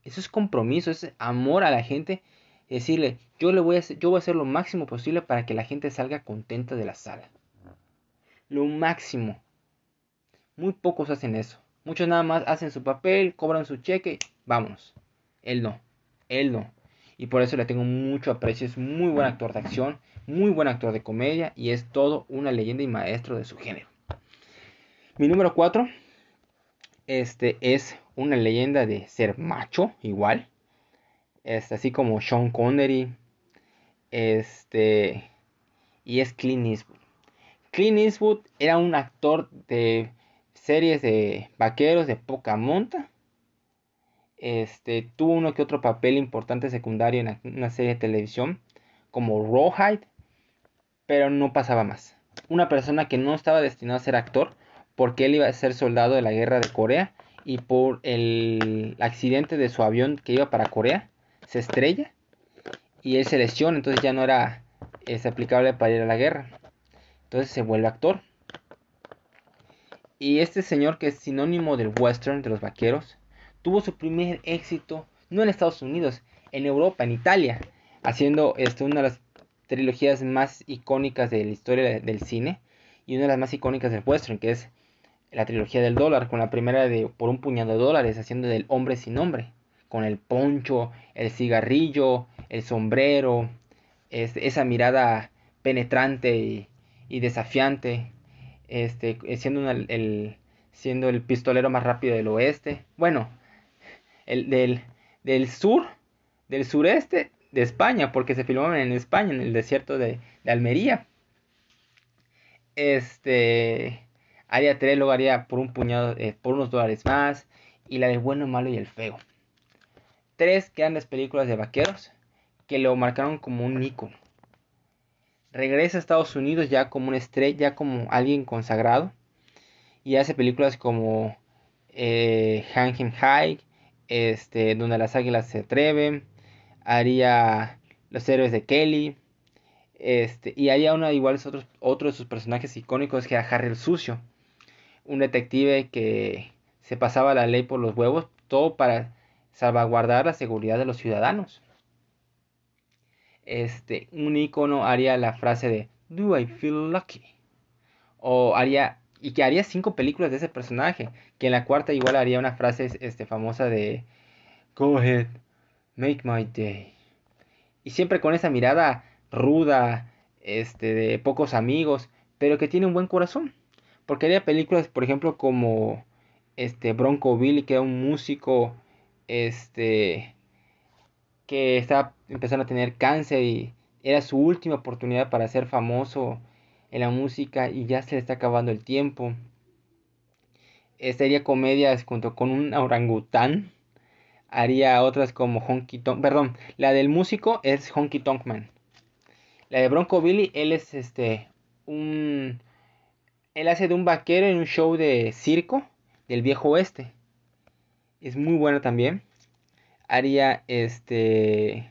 Speaker 1: Eso es compromiso, es amor a la gente. Decirle, yo, le voy a hacer, yo voy a hacer lo máximo posible para que la gente salga contenta de la sala. Lo máximo. Muy pocos hacen eso. Muchos nada más hacen su papel, cobran su cheque, vámonos. Él no, él no. Y por eso le tengo mucho aprecio. Es muy buen actor de acción, muy buen actor de comedia y es todo una leyenda y maestro de su género. Mi número 4 este es una leyenda de ser macho, igual. Este, así como Sean Connery. Este. Y es Clint Eastwood. Clint Eastwood era un actor de series de vaqueros de poca monta. Este, tuvo uno que otro papel importante secundario en una serie de televisión, como Rawhide, pero no pasaba más. Una persona que no estaba destinado a ser actor, porque él iba a ser soldado de la guerra de Corea y por el accidente de su avión que iba para Corea se estrella y él se lesiona, entonces ya no era es aplicable para ir a la guerra. Entonces se vuelve actor. Y este señor que es sinónimo del western, de los vaqueros, tuvo su primer éxito no en Estados Unidos, en Europa, en Italia, haciendo esto, una de las trilogías más icónicas de la historia del cine y una de las más icónicas del western, que es la trilogía del dólar, con la primera de por un puñado de dólares, haciendo del hombre sin nombre, con el poncho, el cigarrillo, el sombrero, esa mirada penetrante y, desafiante, este, siendo, el, siendo el pistolero más rápido del oeste, bueno, el del, del sur, del sureste de España, porque se filmaban en España, en el desierto de, de Almería. Este, Haría 3 luego haría por un puñado, eh, por unos dólares más. Y la del bueno, malo y el feo. Tres grandes películas de vaqueros que lo marcaron como un ícono. Regresa a Estados Unidos ya como una estrella, ya como alguien consagrado. Y hace películas como eh, High, este, donde las águilas se atreven, haría Los héroes de Kelly, este, y haría una igual otros, otro de sus personajes icónicos que era Harry el Sucio, un detective que se pasaba la ley por los huevos, todo para salvaguardar la seguridad de los ciudadanos. Este, un icono haría la frase de Do I feel lucky? O haría y que haría cinco películas de ese personaje, que en la cuarta igual haría una frase este, famosa de Go ahead, make my day. Y siempre con esa mirada ruda, este, de pocos amigos, pero que tiene un buen corazón. Porque haría películas, por ejemplo, como este Bronco Billy, que era un músico, este, que estaba empezando a tener cáncer y era su última oportunidad para ser famoso en la música y ya se le está acabando el tiempo. Estaría comedias junto con un orangután. Haría otras como Honky Tonk. Perdón, la del músico es Honky Tonk Man. La de Bronco Billy, él es este. Un. Él hace de un vaquero en un show de circo del viejo oeste. Es muy bueno también. Haría este.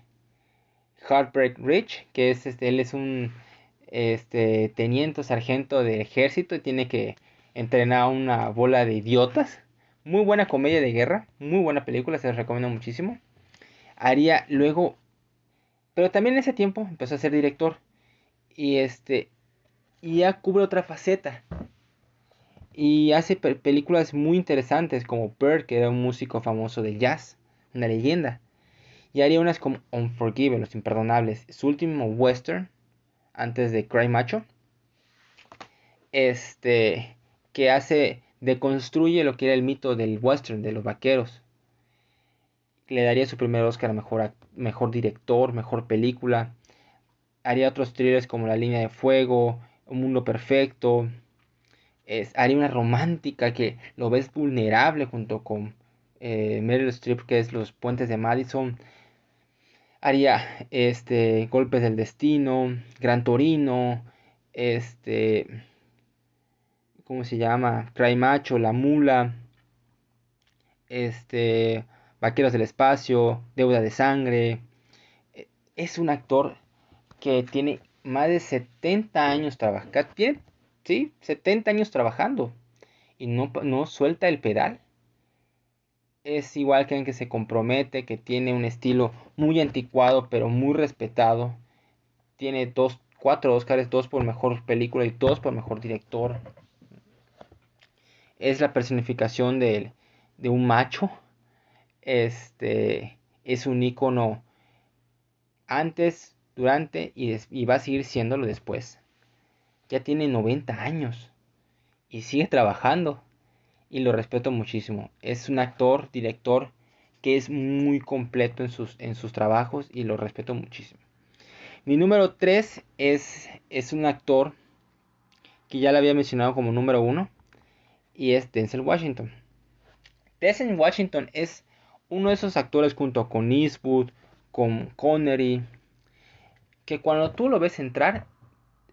Speaker 1: Heartbreak Rich, que es este. Él es un este teniente sargento del ejército y tiene que entrenar a una bola de idiotas. Muy buena comedia de guerra, muy buena película, se les recomiendo muchísimo. Haría luego, pero también en ese tiempo empezó a ser director y este y ya cubre otra faceta y hace películas muy interesantes como Bird, que era un músico famoso de jazz, una leyenda. Y haría unas como Unforgiven, Los Imperdonables, su último western, antes de Cry Macho, este, que hace, deconstruye lo que era el mito del western, de los vaqueros. Le daría su primer Oscar a mejor, mejor director, mejor película. Haría otros thrillers como La línea de fuego, Un mundo perfecto. Es, haría una romántica que lo ves vulnerable junto con eh, Meryl Streep, que es Los Puentes de Madison haría este Golpes del Destino, Gran Torino, este ¿cómo se llama? Cry Macho, La Mula, este Vaqueros del Espacio, Deuda de Sangre. Es un actor que tiene más de 70 años trabajando, sí, 70 años trabajando y no, no suelta el pedal es igual que alguien que se compromete, que tiene un estilo muy anticuado pero muy respetado. Tiene dos, cuatro Oscars, dos por mejor película y dos por mejor director. Es la personificación de, de un macho. Este es un icono antes, durante y, va a seguir siéndolo después. Ya tiene 90 años y sigue trabajando y lo respeto muchísimo. Es un actor, director que es muy completo en sus, trabajos y lo respeto muchísimo. Mi número 3 es, es un actor que ya le había mencionado como número 1 y es Denzel Washington. Denzel Washington es uno de esos actores junto con Eastwood, con Connery, que cuando tú lo ves entrar,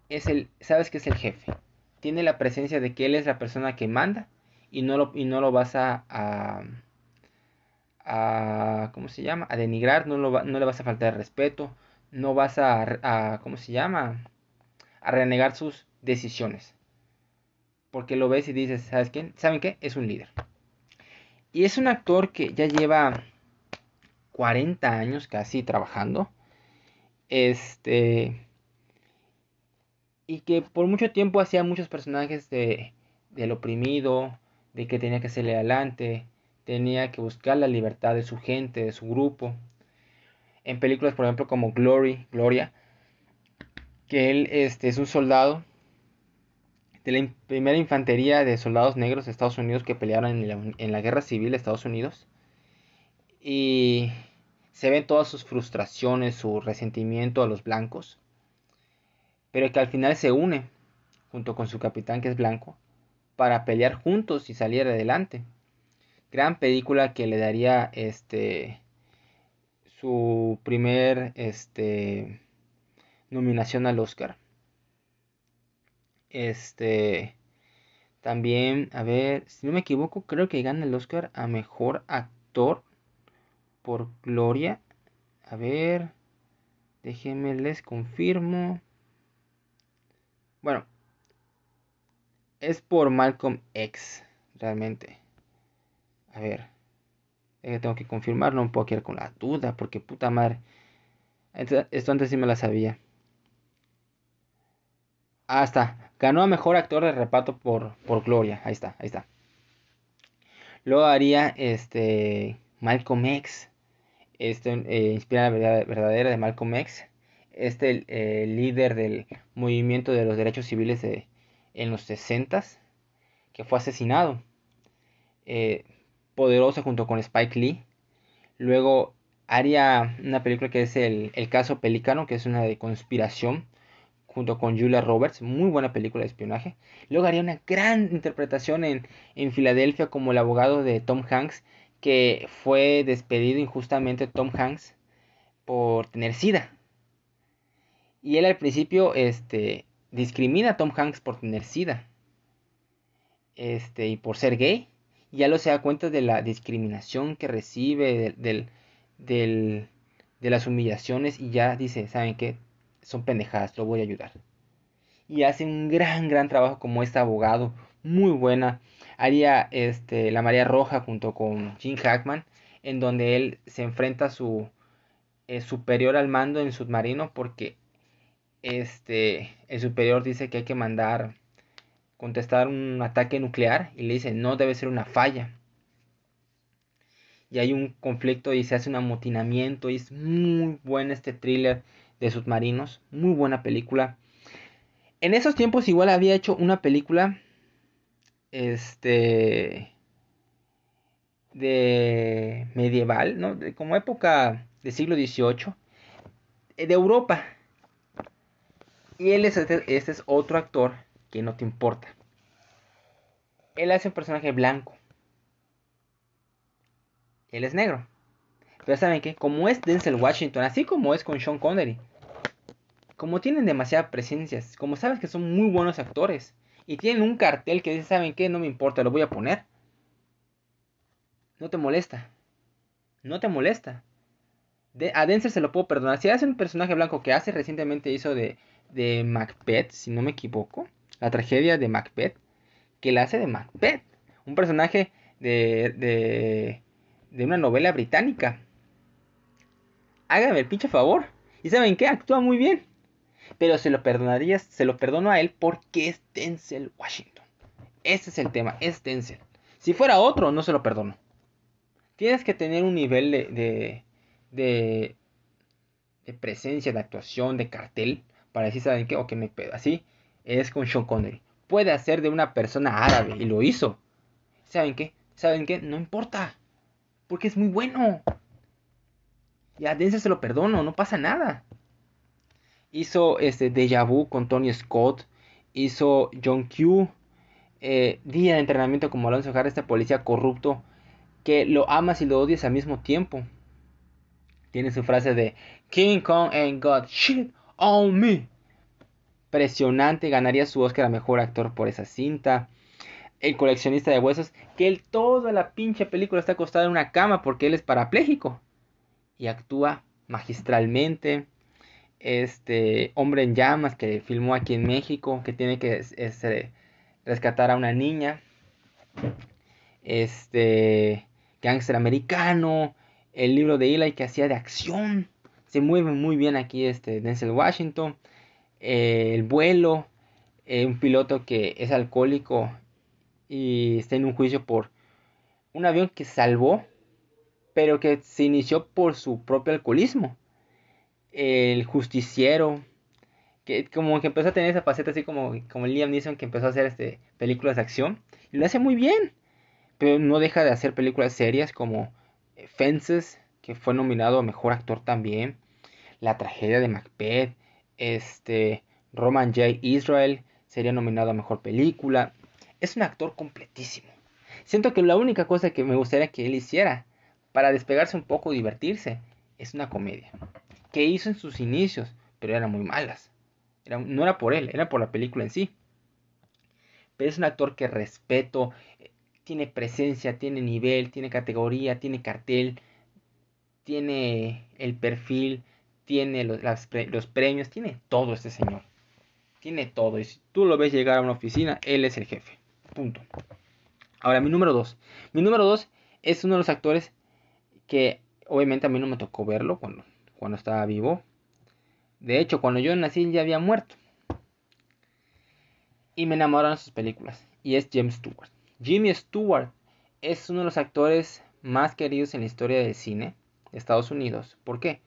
Speaker 1: es el, sabes que es el jefe. Tiene la presencia de que él es la persona que manda y no lo, y no lo vas a, a, ¿cómo se llama? A denigrar, no, lo, no le vas a faltar respeto, no vas a, a, ¿cómo se llama? A renegar sus decisiones. Porque lo ves y dices, ¿sabes quién? ¿Saben qué? Es un líder. Y es un actor que ya lleva 40 años casi trabajando. Este. Y que por mucho tiempo hacía muchos personajes de, del oprimido, de que tenía que salir adelante, tenía que buscar la libertad de su gente, de su grupo. En películas, por ejemplo, como Glory, Gloria, que él este, es un soldado de la primera infantería de soldados negros de Estados Unidos que pelearon en la, en la guerra civil de Estados Unidos. Y se ven todas sus frustraciones, su resentimiento a los blancos. Pero que al final se une junto con su capitán que es blanco para pelear juntos y salir adelante. Gran película que le daría este su primer este nominación al Oscar. Este También, a ver, si no me equivoco, creo que gana el Oscar a mejor actor por Gloria. A ver, déjenme les confirmo. Bueno, es por Malcolm X, realmente. A ver, tengo que confirmar, no puedo quedar con la duda, porque puta madre. Esto antes sí me la sabía. Ah, está. Ganó a mejor actor de reparto por, por Gloria. Ahí está, ahí está. Luego haría este Malcolm X. Este, eh, inspira la verdad, verdadera de Malcolm X. Este eh, líder del movimiento de los derechos civiles de, en los 60 que fue asesinado. Eh, poderoso junto con Spike Lee. Luego haría una película que es el, el caso Pelícano, que es una de conspiración junto con Julia Roberts, muy buena película de espionaje. Luego haría una gran interpretación en, en Filadelfia como el abogado de Tom Hanks, que fue despedido injustamente Tom Hanks por tener sida. Y él al principio este, discrimina a Tom Hanks por tener sida. Este, y por ser gay. Y ya lo se da cuenta de la discriminación que recibe, de las humillaciones. Y ya dice, ¿saben qué? son pendejadas, lo voy a ayudar. Y hace un gran, gran trabajo como este abogado, muy buena. Haría este, La María Roja junto con Jim Hackman, en donde él se enfrenta a su eh, superior al mando en submarino porque este, el superior dice que hay que mandar contestar un ataque nuclear y le dice no debe ser una falla y hay un conflicto y se hace un amotinamiento y es muy bueno este thriller de submarinos. Muy buena película. En esos tiempos igual había hecho una película. Este. De medieval, ¿no? Como época del siglo XVIII. Eh, de Europa. Y él es, este, este es otro actor que no te importa. Él hace un personaje blanco. Él es negro. Pero ¿saben qué? Como es Denzel Washington, así como es con Sean Connery, como tienen demasiada presencia, como sabes que son muy buenos actores y tienen un cartel que dice, ¿saben qué? No me importa, lo voy a poner. No te molesta. No te molesta. De, a Denzel se lo puedo perdonar. Si hace un personaje blanco que hace recientemente hizo de, de Macbeth, si no me equivoco, la tragedia de Macbeth, que la hace de Macbeth, un personaje de, de, de una novela británica. Hágame el pinche favor. ¿Y saben qué? Actúa muy bien. Pero se lo perdonaría, se lo perdono a él porque es Denzel Washington. Ese es el tema, es Denzel. Si fuera otro, no se lo perdono. Tienes que tener un nivel de, de, de, presencia, de actuación, de cartel, para decir, ¿saben qué? O que me pedo. Así es con Sean Connery. Puede hacer de una persona árabe, y lo hizo. ¿Saben qué? ¿Saben qué? No importa. Porque es muy bueno. Y a Denzel se lo perdono, no pasa nada. Hizo este Deja Vu con Tony Scott. Hizo John Q. Eh, día de entrenamiento como Alonso Jara, este policía corrupto que lo amas y lo odias al mismo tiempo. Tiene su frase de King Kong and God shit on me. Presionante, ganaría su Oscar a mejor actor por esa cinta. El coleccionista de huesos, que él toda la pinche película está acostado en una cama porque él es parapléjico y actúa magistralmente este Hombre en Llamas que filmó aquí en México, que tiene que este, rescatar a una niña, este Gangster Americano, el libro de Eli que hacía de acción, se mueve muy bien aquí este Denzel Washington, eh, el vuelo, eh, un piloto que es alcohólico y está en un juicio por un avión que salvó, pero que se inició por su propio alcoholismo el justiciero, que como que empezó a tener esa faceta así como, como Liam Neeson que empezó a hacer este, películas de acción, y lo hace muy bien, pero no deja de hacer películas serias como eh, Fences, que fue nominado a Mejor Actor también, La Tragedia de Macbeth, este, Roman J. Israel sería nominado a Mejor Película, es un actor completísimo. Siento que la única cosa que me gustaría que él hiciera para despegarse un poco y divertirse es una comedia que hizo en sus inicios, pero eran muy malas. no era por él, era por la película en sí. pero es un actor que respeto, tiene presencia, tiene nivel, tiene categoría, tiene cartel, tiene el perfil, tiene los, premios, tiene todo este señor. Tiene todo. Y si tú lo ves llegar a una oficina, él es el jefe. Punto. Ahora, mi número 2. Mi número 2 es uno de los actores que obviamente a mí no me tocó verlo cuando, cuando estaba vivo. De hecho, cuando yo nací ya había muerto. Y me enamoraron sus películas. Y es James Stewart. Jimmy Stewart es uno de los actores más queridos en la historia del cine de Estados Unidos. ¿Por qué?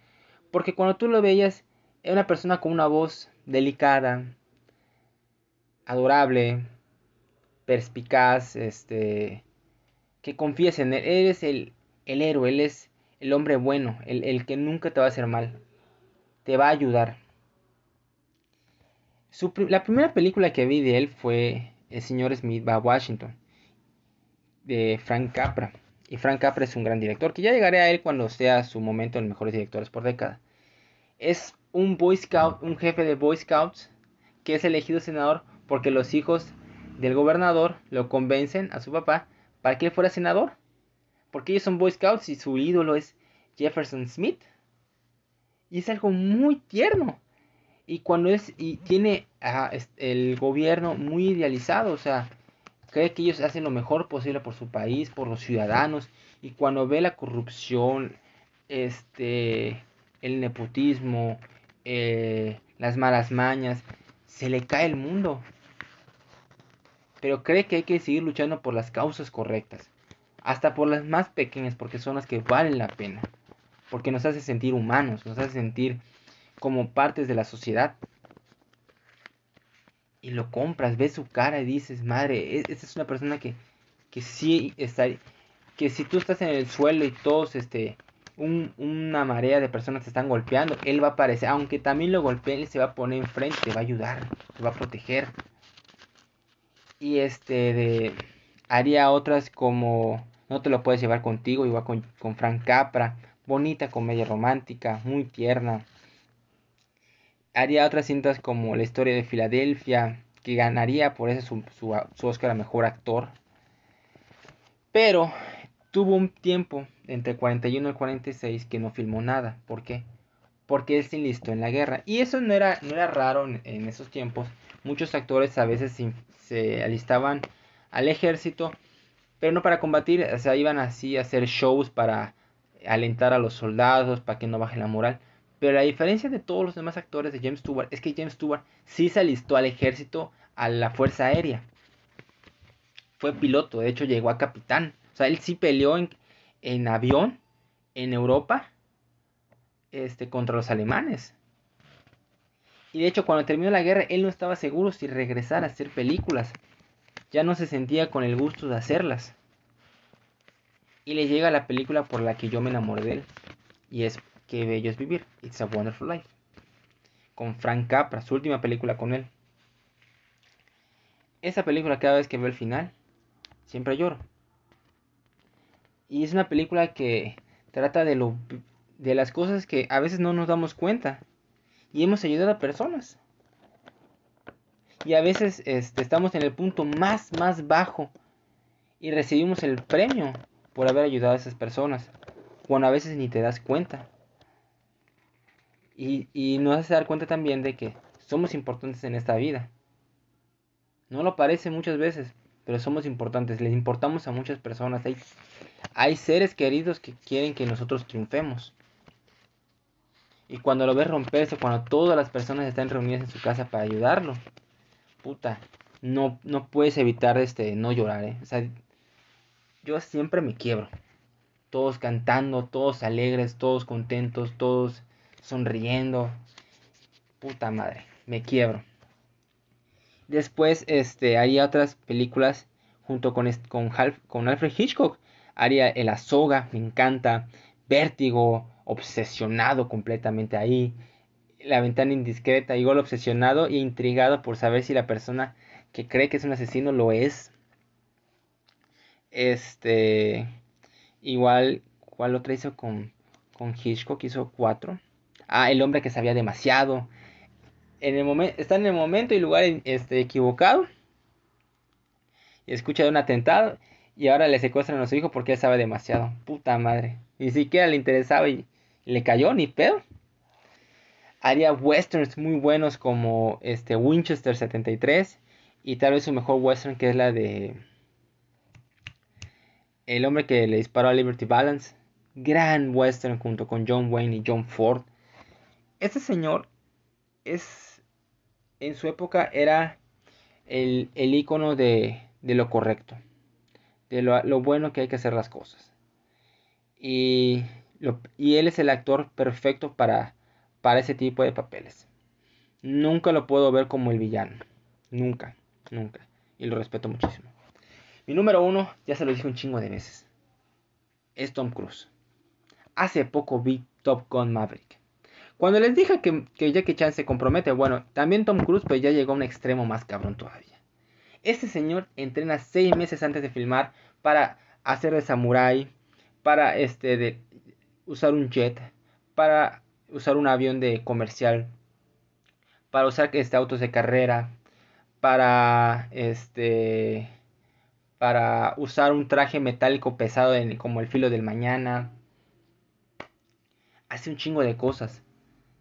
Speaker 1: Porque cuando tú lo veías, era una persona con una voz delicada, adorable, perspicaz, este, que confíes en él. Él es el, el héroe, él es el hombre bueno, el, que nunca te va a hacer mal. Te va a ayudar. la primera película que vi de él fue El señor Smith va a Washington, de Frank Capra. Y Frank Capra es un gran director, que ya llegaré a él cuando sea su momento en mejores directores por década. Es un Boy Scout, un jefe de Boy Scouts, que es elegido senador porque los hijos del gobernador lo convencen a su papá para que él fuera senador. Porque ellos son Boy Scouts y su ídolo es Jefferson Smith. Y es algo muy tierno. Y cuando es y tiene el gobierno muy idealizado, o sea, cree que ellos hacen lo mejor posible por su país, por los ciudadanos, y cuando ve la corrupción, este, el nepotismo, eh, las malas mañas, se le cae el mundo. Pero cree que hay que seguir luchando por las causas correctas, hasta por las más pequeñas, porque son las que valen la pena, porque nos hace sentir humanos, nos hace sentir como partes de la sociedad y lo compras, ves su cara y dices, madre, e-, esta es una persona que, que sí está, que si tú estás en el suelo y todos, este, una marea de personas te están golpeando, él va a aparecer, aunque también lo golpeen, él se va a poner enfrente, te va a ayudar, te va a proteger. Y este, de, haría otras como No te lo puedes llevar contigo, igual con, con Frank Capra, bonita comedia romántica, muy tierna haría otras cintas como La historia de Filadelfia, que ganaría por eso su, su, Oscar a Mejor Actor. Pero tuvo un tiempo entre 41 y 46 que no filmó nada. ¿Por qué? Porque él se enlistó en la guerra. Y eso no era, no era raro en, esos tiempos. Muchos actores a veces se, alistaban al ejército, pero no para combatir, o sea, iban así a hacer shows para alentar a los soldados, para que no bajen la moral. Pero la diferencia de todos los demás actores de James Stewart es que James Stewart sí se alistó al ejército, a la fuerza aérea. Fue piloto, de hecho llegó a capitán. O sea, él sí peleó en, en avión en Europa este, contra los alemanes. Y de hecho, cuando terminó la guerra, él no estaba seguro si regresar a hacer películas. Ya no se sentía con el gusto de hacerlas. Y le llega la película por la que yo me enamoré de él. Y es Qué bello es vivir. It's a Wonderful Life. Con Frank Capra, su última película con él. Esa película cada vez que veo el final, siempre lloro. Y es una película que trata de, lo, de las cosas que a veces no nos damos cuenta. Y hemos ayudado a personas. Y a veces este, estamos en el punto más, más bajo. Y recibimos el premio por haber ayudado a esas personas. Cuando a veces ni te das cuenta. Y, y nos hace dar cuenta también de que somos importantes en esta vida. No lo parece muchas veces, pero somos importantes, les importamos a muchas personas. Hay, hay seres queridos que quieren que nosotros triunfemos. Y cuando lo ves romperse, cuando todas las personas están reunidas en su casa para ayudarlo, puta, no, no puedes evitar este, no llorar, ¿eh? O sea, yo siempre me quiebro. Todos cantando, todos alegres, todos contentos, todos sonriendo. Puta madre, me quiebro. Después este, haría otras películas junto con, con, con Alfred Hitchcock. Haría El Azoga, me encanta. Vértigo, obsesionado completamente ahí. La ventana indiscreta, igual obsesionado e intrigado por saber si la persona que cree que es un asesino lo es. Este. Igual, ¿cuál otra hizo con, con Hitchcock? Hizo cuatro. Ah, el hombre que sabía demasiado. En el momento, está en el momento y lugar este, equivocado. y escucha de un atentado y ahora le secuestran a su hijo porque él sabe demasiado. Puta madre. Ni siquiera le interesaba y, le cayó ni pedo. Haría westerns muy buenos como este Winchester 73 y tal vez su mejor western que es la de El hombre que le disparó a Liberty Balance. Gran western junto con John Wayne y John Ford. Este señor es en su época era el, el icono de, de lo correcto de lo, bueno que hay que hacer las cosas. Y, y él es el actor perfecto para, para ese tipo de papeles. Nunca lo puedo ver como el villano. Nunca, nunca. Y lo respeto muchísimo. Mi número uno, ya se lo dije un chingo de veces. Es Tom Cruise. Hace poco vi Top Gun Maverick. Cuando les dije que, que Jackie Chan se compromete, bueno, también Tom Cruise pues ya llegó a un extremo más cabrón todavía. Este señor entrena seis meses antes de filmar para hacer de samurái, para este, de usar un jet, para usar un avión de comercial, para usar este, autos de carrera, para este para usar un traje metálico pesado como el filo del mañana. Hace un chingo de cosas.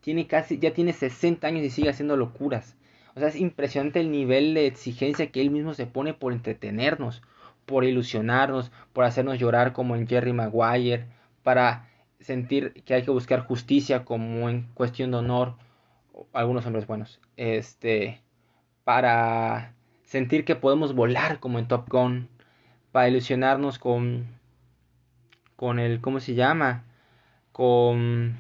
Speaker 1: Tiene casi, ya tiene 60 años y sigue haciendo locuras. O sea, es impresionante el nivel de exigencia que él mismo se pone por entretenernos, por ilusionarnos, por hacernos llorar como en Jerry Maguire, para sentir que hay que buscar justicia como en cuestión de honor, algunos hombres buenos, este, para sentir que podemos volar como en Top Gun, para ilusionarnos con, con el, ¿cómo se llama? Con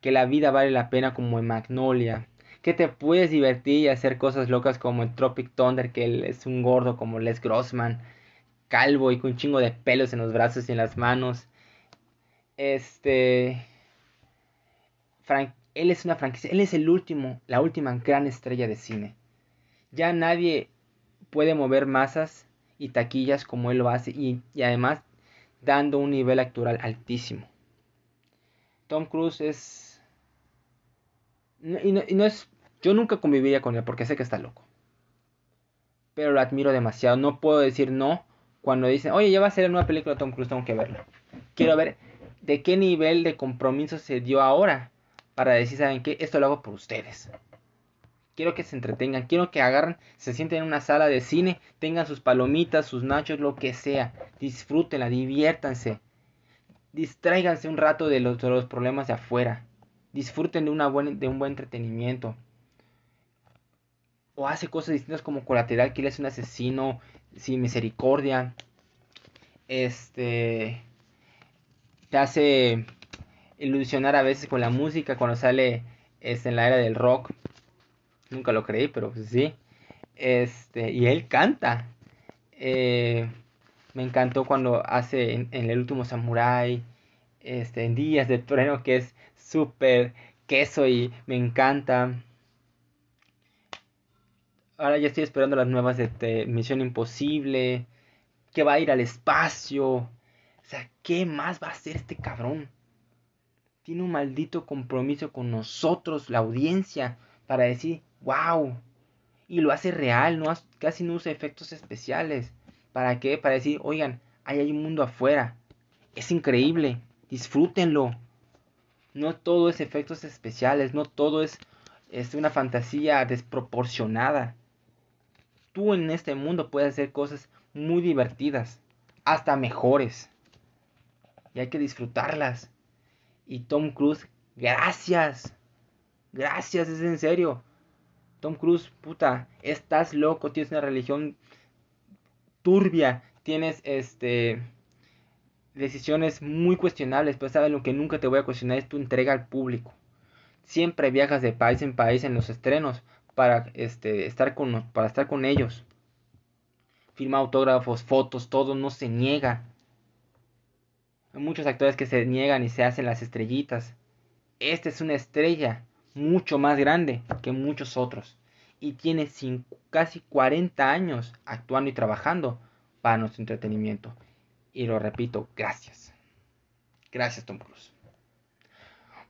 Speaker 1: que la vida vale la pena como en Magnolia, que te puedes divertir y hacer cosas locas como en Tropic Thunder, que él es un gordo como Les Grossman, calvo y con un chingo de pelos en los brazos y en las manos. Este. Él es una franquicia, él es el último, la última gran estrella de cine. Ya nadie puede mover masas y taquillas como él lo hace y, además dando un nivel actoral altísimo. Tom Cruise es y no, es. Yo nunca conviviría con él porque sé que está loco. Pero lo admiro demasiado. No puedo decir no cuando dicen, oye, ya va a ser una película de Tom Cruise, tengo que verla. Quiero ver de qué nivel de compromiso se dio ahora para decir, ¿saben qué? Esto lo hago por ustedes. Quiero que se entretengan, quiero que agarren, se sienten en una sala de cine, tengan sus palomitas, sus nachos, lo que sea. Disfrútenla, diviértanse. Distráiganse un rato de los, problemas de afuera disfruten de, una de un buen entretenimiento. O hace cosas distintas como colateral, que él es un asesino sin misericordia. Este. Te hace ilusionar a veces con la música cuando sale este, en la era del rock. Nunca lo creí, pero pues sí. Este, y él canta. Eh, me encantó cuando hace en, el último Samurai. Este, en Días de Trueno, que es súper queso y me encanta. Ahora ya estoy esperando las nuevas de, Misión Imposible. Que va a ir al espacio. O sea, ¿qué más va a hacer este cabrón? Tiene un maldito compromiso con nosotros, la audiencia, para decir, wow. Y lo hace real, no casi no usa efectos especiales. ¿Para qué? Para decir, oigan, ahí hay un mundo afuera. Es increíble, disfrútenlo. No todo es efectos especiales, no todo es, es una fantasía desproporcionada. Tú en este mundo puedes hacer cosas muy divertidas, hasta mejores. Y hay que disfrutarlas. Y Tom Cruise, gracias. Gracias, es en serio. Tom Cruise, puta, estás loco, tienes una religión turbia, tienes este decisiones muy cuestionables, pero sabes lo que nunca te voy a cuestionar es tu entrega al público. Siempre viajas de país en país en los estrenos para, este, estar, con, para estar con ellos. Firma autógrafos, fotos, todo no se niega. Hay muchos actores que se niegan y se hacen las estrellitas. Esta es una estrella mucho más grande que muchos otros. Y tiene casi 40 años actuando y trabajando para nuestro entretenimiento. Y lo repito, gracias. Gracias, Tom Cruise.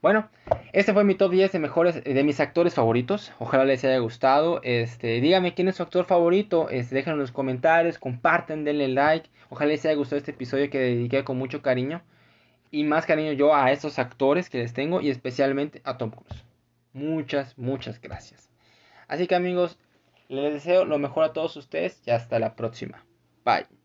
Speaker 1: Bueno, este fue mi top 10 de mejores de mis actores favoritos. Ojalá les haya gustado. Este, díganme quién es su actor favorito. Este, en los comentarios, comparten, denle like. Ojalá les haya gustado este episodio que dediqué con mucho cariño. Y más cariño yo a estos actores que les tengo y especialmente a Tom Cruise. Muchas, muchas gracias. Así que amigos, les deseo lo mejor a todos ustedes y hasta la próxima. Bye.